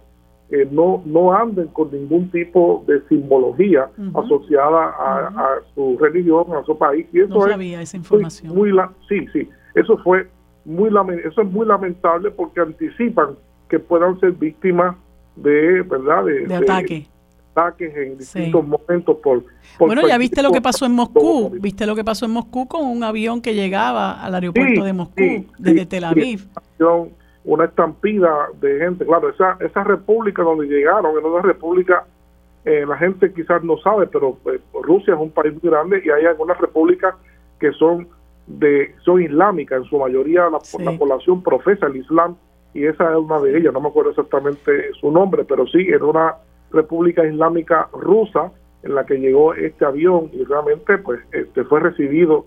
que no, no anden con ningún tipo de simbología asociada a, su religión, a su país. Y eso no sabía esa información. Muy, sí, sí, eso fue muy eso es muy lamentable porque anticipan que puedan ser víctimas de verdad de, ataque ataques en distintos momentos por, bueno ya viste lo que pasó en Moscú viste lo que pasó en Moscú con un avión que llegaba al aeropuerto de Moscú desde Tel Aviv. una estampida de gente. Claro esa esa república donde llegaron en una república eh, la gente quizás no sabe pero eh, Rusia es un país muy grande y hay algunas repúblicas que son de son islámicas. En su mayoría la, la población profesa el islam y esa es una de ellas. No me acuerdo exactamente su nombre pero sí era una República Islámica Rusa en la que llegó este avión y realmente pues este fue recibido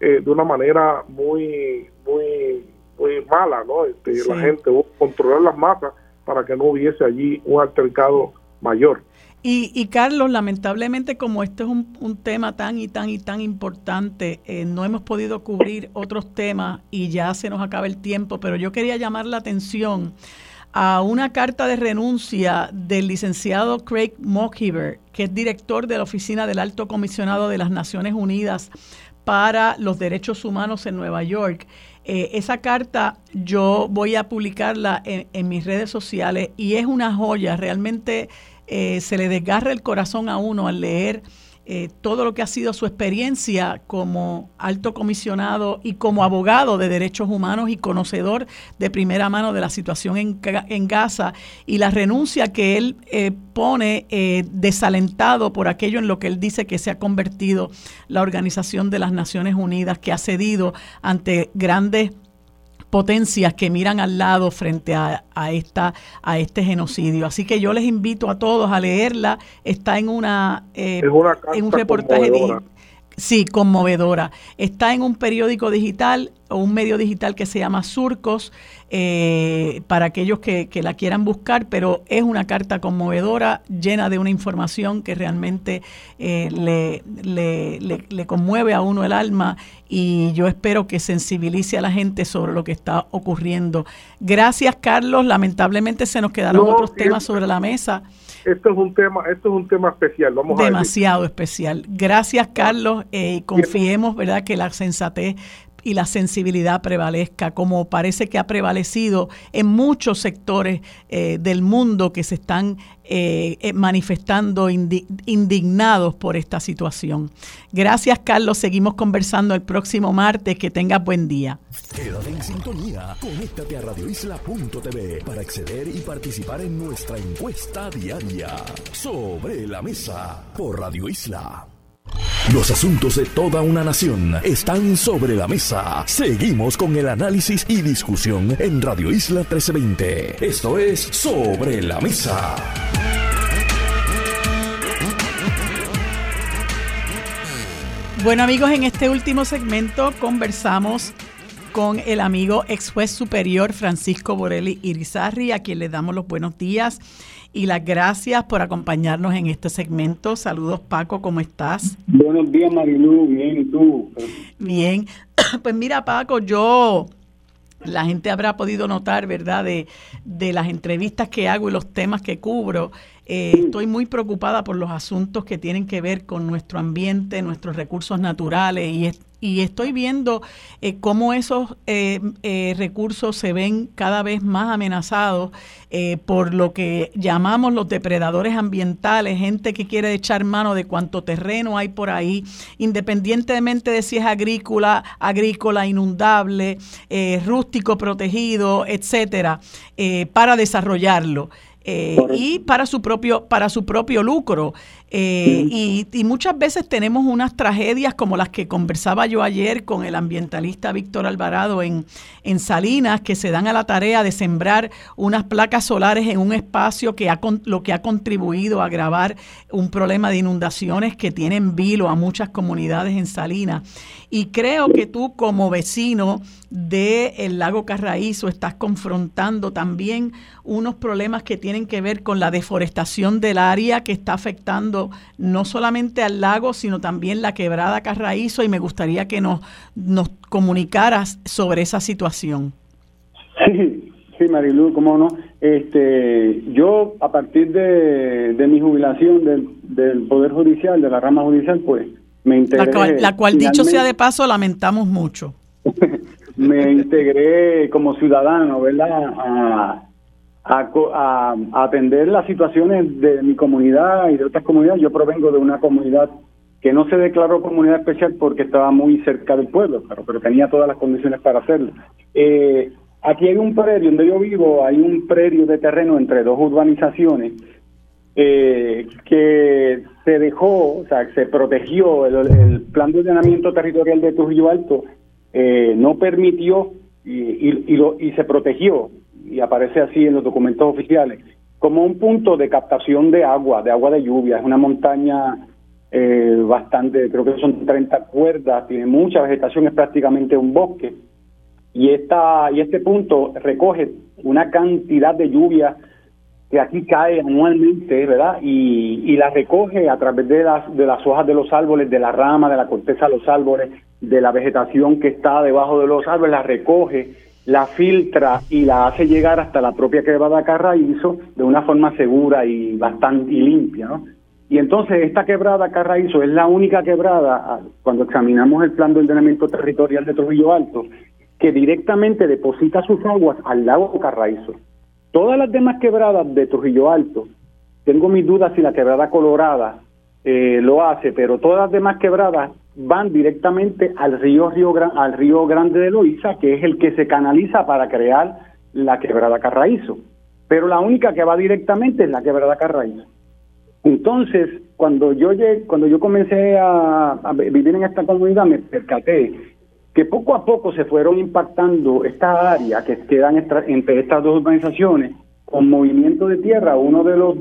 eh, de una manera muy muy muy mala no este, la gente controlar las masas para que no hubiese allí un altercado mayor. Y, y, Carlos, lamentablemente como este es un, un, tema tan y tan y tan importante, eh, no hemos podido cubrir otros temas y ya se nos acaba el tiempo, pero yo quería llamar la atención a una carta de renuncia del licenciado Craig Mokhiber, que es director de la Oficina del Alto Comisionado de las Naciones Unidas para los Derechos Humanos en Nueva York. Eh, esa carta yo voy a publicarla en, mis redes sociales y es una joya, realmente eh, se le desgarra el corazón a uno al leer eh, todo lo que ha sido su experiencia como alto comisionado y como abogado de derechos humanos y conocedor de primera mano de la situación en, en Gaza y la renuncia que él eh, pone eh, desalentado por aquello en lo que él dice que se ha convertido la Organización de las Naciones Unidas, que ha cedido ante grandes potencias que miran al lado frente a, esta, a este genocidio. Así que yo les invito a todos a leerla. Está en una, eh, en un reportaje Sí, conmovedora. Está en un periódico digital o un medio digital que se llama Surcos, eh, para aquellos que, la quieran buscar, pero es una carta conmovedora, llena de una información que realmente eh, le, le, le, conmueve a uno el alma y yo espero que sensibilice a la gente sobre lo que está ocurriendo. Gracias, Carlos. Lamentablemente se nos quedaron otros temas sobre la mesa esto es un tema, esto es un tema especial. Vamos Demasiado especial. Gracias, Carlos. Eh, confiemos, ¿verdad?, que la sensatez y la sensibilidad prevalezca, como parece que ha prevalecido en muchos sectores eh, del mundo que se están eh, eh, manifestando indignados por esta situación. Gracias, Carlos. Seguimos conversando el próximo martes. Que tengas buen día. Quédate en sintonía. Conéctate a radioisla.tv para acceder y participar en nuestra encuesta diaria sobre la mesa por Radio Isla. Los asuntos de toda una nación están sobre la mesa. Seguimos con el análisis y discusión en Radio Isla 1320. Esto es Sobre la Mesa. Bueno amigos, en este último segmento conversamos con el amigo ex juez superior Francisco Borelli Irizarri, a quien le damos los buenos días y las gracias por acompañarnos en este segmento. Saludos Paco, ¿cómo estás? Buenos días Marilu, bien, ¿y tú? Bien, pues mira Paco, yo la gente habrá podido notar, ¿verdad?, de, de, las entrevistas que hago y los temas que cubro. Eh, estoy muy preocupada por los asuntos que tienen que ver con nuestro ambiente, nuestros recursos naturales y, y estoy viendo eh, cómo esos eh, eh, recursos se ven cada vez más amenazados por lo que llamamos los depredadores ambientales, gente que quiere echar mano de cuánto terreno hay por ahí, independientemente de si es agrícola, agrícola inundable, rústico protegido, etcétera, para desarrollarlo. eh, y para su propio para su propio lucro eh, y, y, muchas veces tenemos unas tragedias como las que conversaba yo ayer con el ambientalista Víctor Alvarado en, en Salinas que se dan a la tarea de sembrar unas placas solares en un espacio que ha lo que ha contribuido a agravar un problema de inundaciones que tienen vilo a muchas comunidades en Salinas. Y creo que tú como vecino del lago Carraízo estás confrontando también unos problemas que tienen que ver con la deforestación del área que está afectando no solamente al lago, sino también la quebrada Carraízo y me gustaría que nos, nos comunicaras sobre esa situación. Sí, sí, Marilu, cómo no. Este, yo, a partir de, de mi jubilación del, del Poder Judicial, de la rama judicial, pues me integré. La cual, dicho sea de paso, lamentamos mucho. me integré como ciudadano, ¿verdad? A, a, atender las situaciones de mi comunidad y de otras comunidades. Yo provengo de una comunidad que no se declaró comunidad especial porque estaba muy cerca del pueblo, pero, pero tenía todas las condiciones para hacerlo. Eh, aquí hay un predio donde yo vivo, hay un predio de terreno entre dos urbanizaciones eh, que se dejó, o sea, se protegió, el, plan de ordenamiento territorial de Trujillo Alto eh, no permitió y, lo, y se protegió, y aparece así en los documentos oficiales, como un punto de captación de agua, de agua de lluvia. Es una montaña eh, bastante, creo que son 30 cuerdas, tiene mucha vegetación, es prácticamente un bosque. Y, esta, y este punto recoge una cantidad de lluvia que aquí cae anualmente, ¿verdad? Y, y la recoge a través de las, de las hojas de los árboles, de la rama, de la corteza de los árboles, de la vegetación que está debajo de los árboles, la recoge, la filtra y la hace llegar hasta la propia quebrada Carraízo de una forma segura y bastante limpia, ¿no? Y entonces esta quebrada Carraízo es la única quebrada, ah, cuando examinamos el plan de ordenamiento territorial de Trujillo Alto, que directamente deposita sus aguas al lago Carraízo. Todas las demás quebradas de Trujillo Alto, tengo mis dudas si la quebrada Colorada eh, lo hace, pero todas las demás quebradas van directamente al río, río al río Grande de Loíza, que es el que se canaliza para crear la quebrada Carraízo. Pero la única que va directamente es la quebrada Carraízo. Entonces, cuando yo cuando yo comencé a, vivir en esta comunidad, me percaté que poco a poco se fueron impactando esta área que quedan entre estas dos organizaciones con movimiento de tierra. Uno de los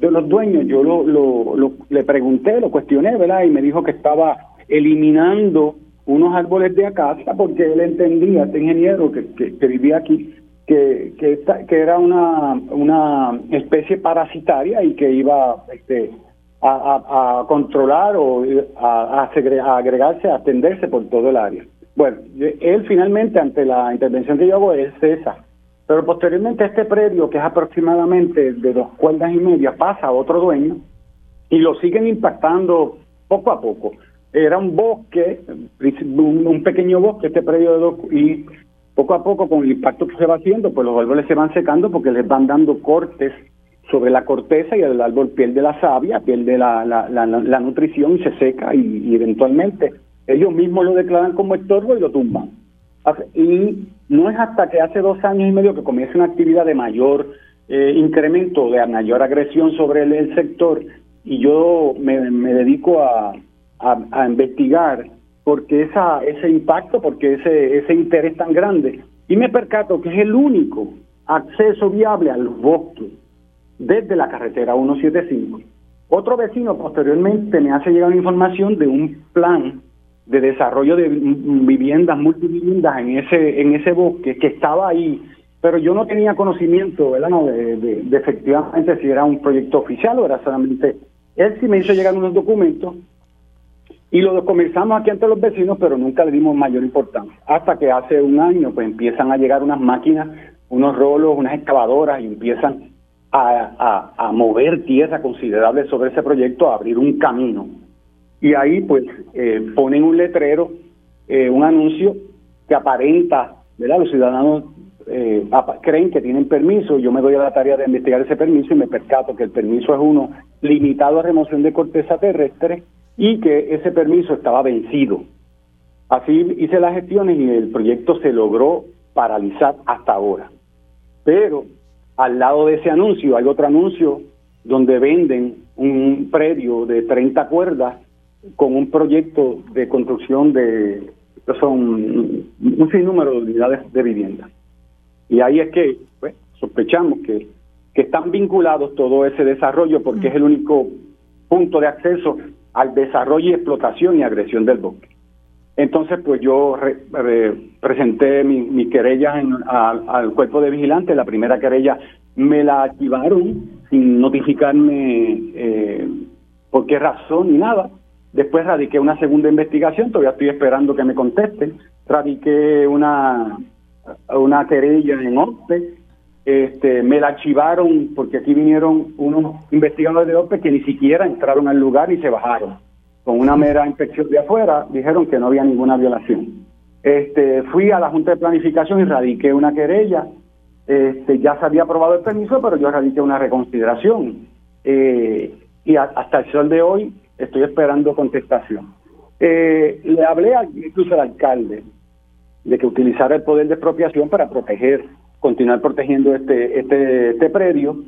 de los dueños, yo lo, lo, le pregunté, lo cuestioné, ¿verdad? Y me dijo que estaba eliminando unos árboles de acacia porque él entendía, este ingeniero que, que, vivía aquí, que, que, que era una, una especie parasitaria y que iba este, a, a, controlar o a, agregarse, a atenderse por todo el área. Bueno, él finalmente, ante la intervención que yo hago, es esa. Pero posteriormente este predio, que es aproximadamente de dos cuerdas y media, pasa a otro dueño y lo siguen impactando poco a poco. Era un bosque, un, pequeño bosque, este predio de dos, y poco a poco con el impacto que se va haciendo, pues los árboles se van secando porque les van dando cortes sobre la corteza y el árbol pierde la savia, pierde la, la, la, nutrición y se seca y eventualmente ellos mismos lo declaran como estorbo y lo tumban. Y no es hasta que hace dos años y medio que comienza una actividad de mayor eh, incremento, de mayor agresión sobre el, sector, y yo me, dedico a, a, investigar porque esa, ese impacto, porque ese, ese interés tan grande, y me percato que es el único acceso viable al bosque desde la carretera 175. Otro vecino posteriormente me hace llegar información de un plan de desarrollo de viviendas, multiviviendas en ese, en ese bosque que estaba ahí, pero yo no tenía conocimiento ¿verdad? de, de, efectivamente si era un proyecto oficial o era solamente... Él sí me hizo llegar unos documentos y lo comenzamos aquí ante los vecinos, pero nunca le dimos mayor importancia. Hasta que hace un año pues empiezan a llegar unas máquinas, unos rolos, unas excavadoras y empiezan a, mover tierra considerable sobre ese proyecto, a abrir un camino y ahí pues eh, ponen un letrero, eh, un anuncio que aparenta, ¿verdad? Los ciudadanos eh, creen que tienen permiso, yo me doy a la tarea de investigar ese permiso y me percato que el permiso es uno limitado a remoción de corteza terrestre y que ese permiso estaba vencido. Así hice las gestiones y el proyecto se logró paralizar hasta ahora. Pero al lado de ese anuncio hay otro anuncio donde venden un predio de 30 cuerdas con un proyecto de construcción de son un sinnúmero de unidades de vivienda. Y ahí es que pues, sospechamos que, que están vinculados todo ese desarrollo porque es el único punto de acceso al desarrollo y explotación y agresión del bosque. Entonces, pues yo presenté mi, mi al cuerpo de vigilantes. La primera querella me la activaron sin notificarme eh, por qué razón ni nada. Después radiqué una segunda investigación, todavía estoy esperando que me contesten. Radiqué una, una querella en OPE. Este, me la archivaron porque aquí vinieron unos investigadores de OPE que ni siquiera entraron al lugar y se bajaron con una mera inspección de afuera, dijeron que no había ninguna violación. Este, fui a la Junta de Planificación y radiqué una querella. Este, ya se había aprobado el permiso, pero yo radiqué una reconsideración. Eh, y hasta el sol de hoy estoy esperando contestación. Eh, le hablé incluso al alcalde de que utilizara el poder de expropiación para proteger, continuar protegiendo este, este, este predio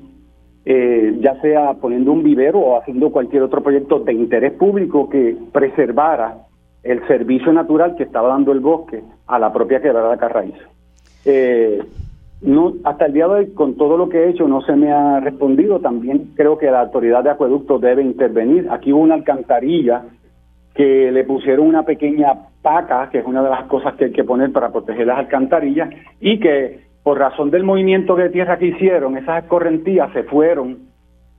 eh, ya sea poniendo un vivero o haciendo cualquier otro proyecto de interés público que preservara el servicio natural que estaba dando el bosque a la propia quebrada Carraízo. Eh, no, hasta el día de hoy, con todo lo que he hecho, no se me ha respondido. También creo que la autoridad de acueducto debe intervenir. Aquí hubo una alcantarilla que le pusieron una pequeña paca, que es una de las cosas que hay que poner para proteger las alcantarillas, y que por razón del movimiento de tierra que hicieron, esas escorrentías se fueron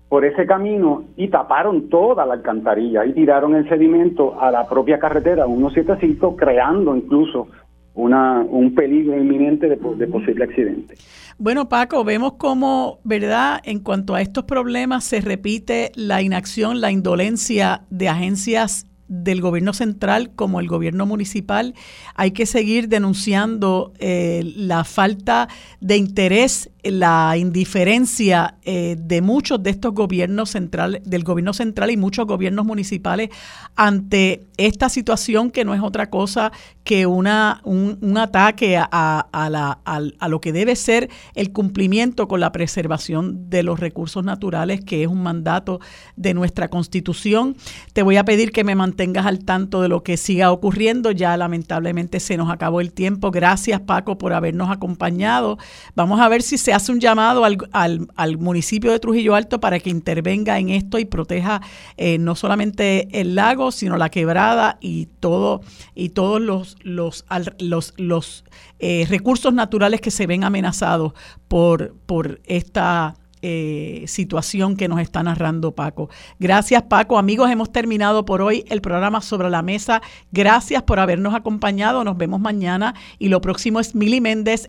por ese camino y taparon toda la alcantarilla y tiraron el sedimento a la propia carretera 175, creando incluso una, un peligro inminente de, de, posible accidente. Bueno, Paco, vemos cómo, ¿verdad? En cuanto a estos problemas se repite la inacción, la indolencia de agencias del gobierno central como el gobierno municipal. Hay que seguir denunciando eh, la falta de interés la indiferencia eh, de muchos de estos gobiernos centrales, del gobierno central y muchos gobiernos municipales ante esta situación que no es otra cosa que una, un, ataque a, a, la, a, lo que debe ser el cumplimiento con la preservación de los recursos naturales, que es un mandato de nuestra constitución. Te voy a pedir que me mantengas al tanto de lo que siga ocurriendo. Ya lamentablemente se nos acabó el tiempo. Gracias Paco por habernos acompañado. Vamos a ver si se hace un llamado al, al, municipio de Trujillo Alto para que intervenga en esto y proteja eh, no solamente el lago, sino la quebrada y todo y todos los los los, los eh, recursos naturales que se ven amenazados por por esta eh, situación que nos está narrando Paco. Gracias Paco. Amigos, hemos terminado por hoy el programa sobre la mesa. Gracias por habernos acompañado. Nos vemos mañana y lo próximo es Mili Méndez